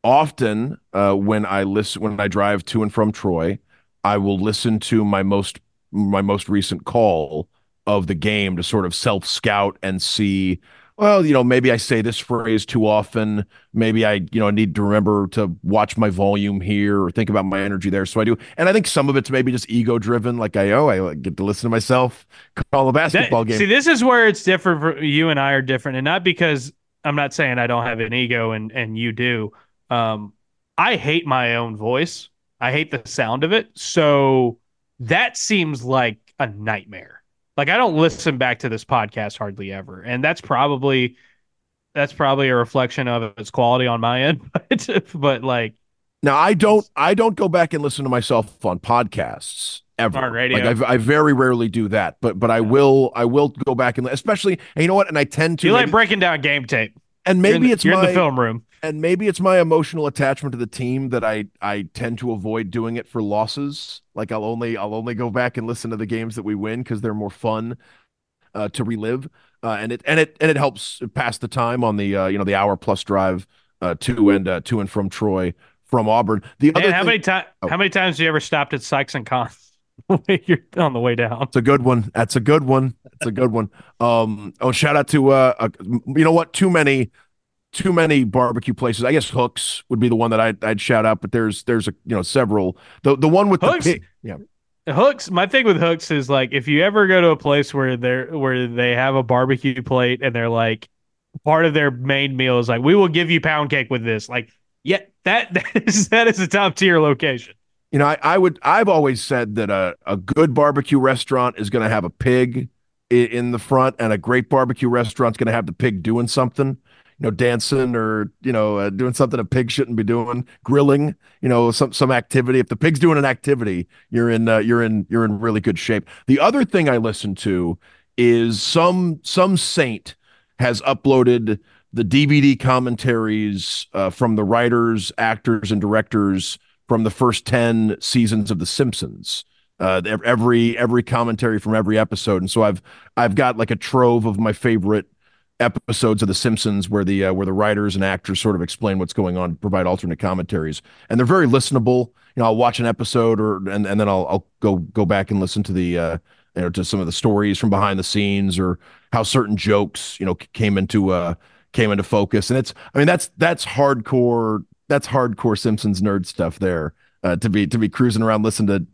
Often, uh, when I listen when I drive to and from Troy, I will listen to my most my most recent call of the game to sort of self scout and see well, you know, maybe I say this phrase too often. Maybe I, you know, need to remember to watch my volume here or think about my energy there. So I do. And I think some of it's maybe just ego driven. Like I, oh, I get to listen to myself call a basketball that, game. See, this is where it's different for you and I are different. And not because I'm not saying I don't have an ego and, and you do. Um, I hate my own voice. I hate the sound of it. So that seems like a nightmare. Like I don't listen back to this podcast hardly ever, and that's probably that's probably a reflection of its quality on my end. But, but like now, I don't I don't go back and listen to myself on podcasts ever. On radio. Like I, I very rarely do that, but but I will I will go back and especially and you know what? And I tend to you like breaking down game tape, and maybe the, it's you're my, in the film room and maybe it's my emotional attachment to the team that I I tend to avoid doing it for losses. Like I'll only I'll only go back and listen to the games that we win because they're more fun uh, to relive, uh, and it and it and it helps pass the time on the uh, you know the hour plus drive uh, to and uh, to and from Troy from Auburn. The other how thing, many times oh. how many times have you ever stopped at Sykes and Conn's? You're on the way down. It's a good one. That's a good one. It's a good one. Um. Oh, shout out to uh, you know what? Too many too many barbecue places. I guess Hooks would be the one that I'd, I'd shout out, but there's there's a you know several. The the one with Hooks, the pig, yeah. Hooks. My thing with Hooks is like if you ever go to a place where they're where they have a barbecue plate and they're like part of their main meal is like we will give you pound cake with this. Like yeah, that that is that is a top tier location. You know, I, I would I've always said that a, a good barbecue restaurant is going to have a pig in, in the front, and a great barbecue restaurant's going to have the pig doing something you know, dancing or you know, uh, doing something a pig shouldn't be doing, grilling, you know, some some activity. If the pig's doing an activity, you're in uh, you're in you're in really good shape. The other thing I listen to is some some saint has uploaded the DVD commentaries uh, from the writers, actors, and directors from the first ten seasons of The Simpsons. Uh, every every commentary from every episode, and so I've I've got like a trove of my favorite episodes of The Simpsons where the uh, where the writers and actors sort of explain what's going on, provide alternate commentaries, and they're very listenable. You know, I'll watch an episode or and, and then I'll I'll go go back and listen to the uh, you know to some of the stories from behind the scenes or how certain jokes you know came into uh came into focus, and it's I mean that's that's hardcore that's hardcore Simpsons nerd stuff there uh, to be to be cruising around listening to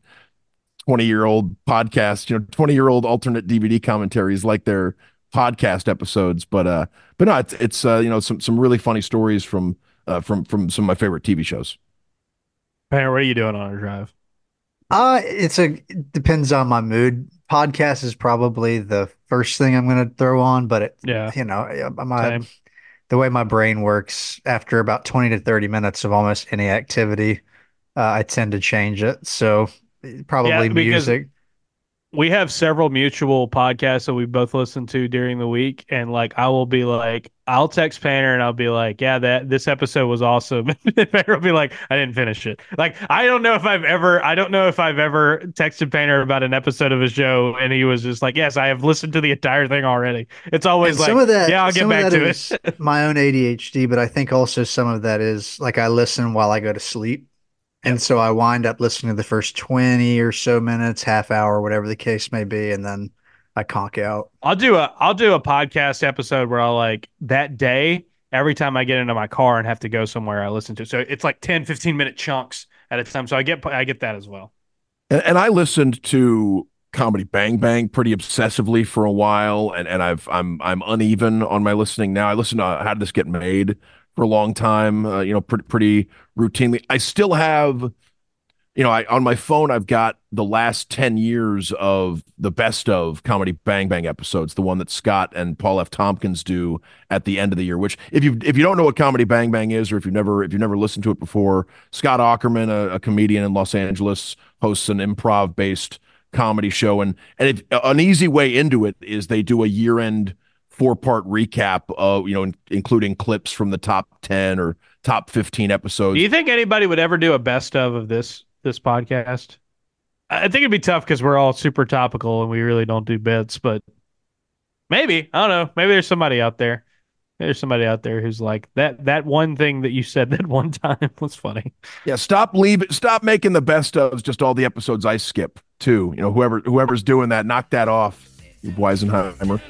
20 year old podcast, you know, 20 year old alternate DVD commentaries like they're podcast episodes, but uh, but no, it's, it's uh, you know some some really funny stories from uh from from some of my favorite TV shows. Hey, what are you doing on a drive? Uh, it's a it depends on my mood. Podcast is probably the first thing I'm going to throw on, but it, yeah, you know, my the way my brain works after about 20 to 30 minutes of almost any activity, uh, I tend to change it. So probably yeah, music we have several mutual podcasts that we both listen to during the week and like i will be like i'll text painter and i'll be like yeah that this episode was awesome. And painter will be like i didn't finish it. Like i don't know if i've ever i don't know if i've ever texted painter about an episode of a show and he was just like yes i have listened to the entire thing already. It's always and like some of that yeah i'll get back to it. my own adhd but i think also some of that is like i listen while i go to sleep And so I wind up listening to the first 20 or so minutes, half hour, whatever the case may be, and then I conk out. I'll do a I'll do a podcast episode where I'll like that day every time I get into my car and have to go somewhere I listen to. So it's like 10 15 minute chunks at a time. So I get I get that as well. And, and I listened to comedy Bang Bang pretty obsessively for a while, and and I've I'm I'm uneven on my listening now. I listen to uh, How Did This Get Made for a long time, uh, you know, pretty pretty routinely. I still have, you know, I on my phone I've got the last ten years of the best of comedy Bang Bang episodes, the one that Scott and Paul F. Tompkins do at the end of the year. Which, if you if you don't know what comedy Bang Bang is, or if you've never if you've never listened to it before, Scott Aukerman, a, a comedian in Los Angeles, hosts an improv based comedy show, and and an easy way into it is they do a year end four part recap of you know in, including clips from the top 10 or top 15 episodes. Do you think anybody would ever do a best of of this this podcast? I think it'd be tough because we're all super topical and we really don't do bits but maybe i don't know. Maybe there's somebody out there. There's somebody out there who's like that that one thing that you said that one time was funny. Yeah stop leave stop making the best of just all the episodes i skip too. You know whoever whoever's doing that knock that off weisenheimer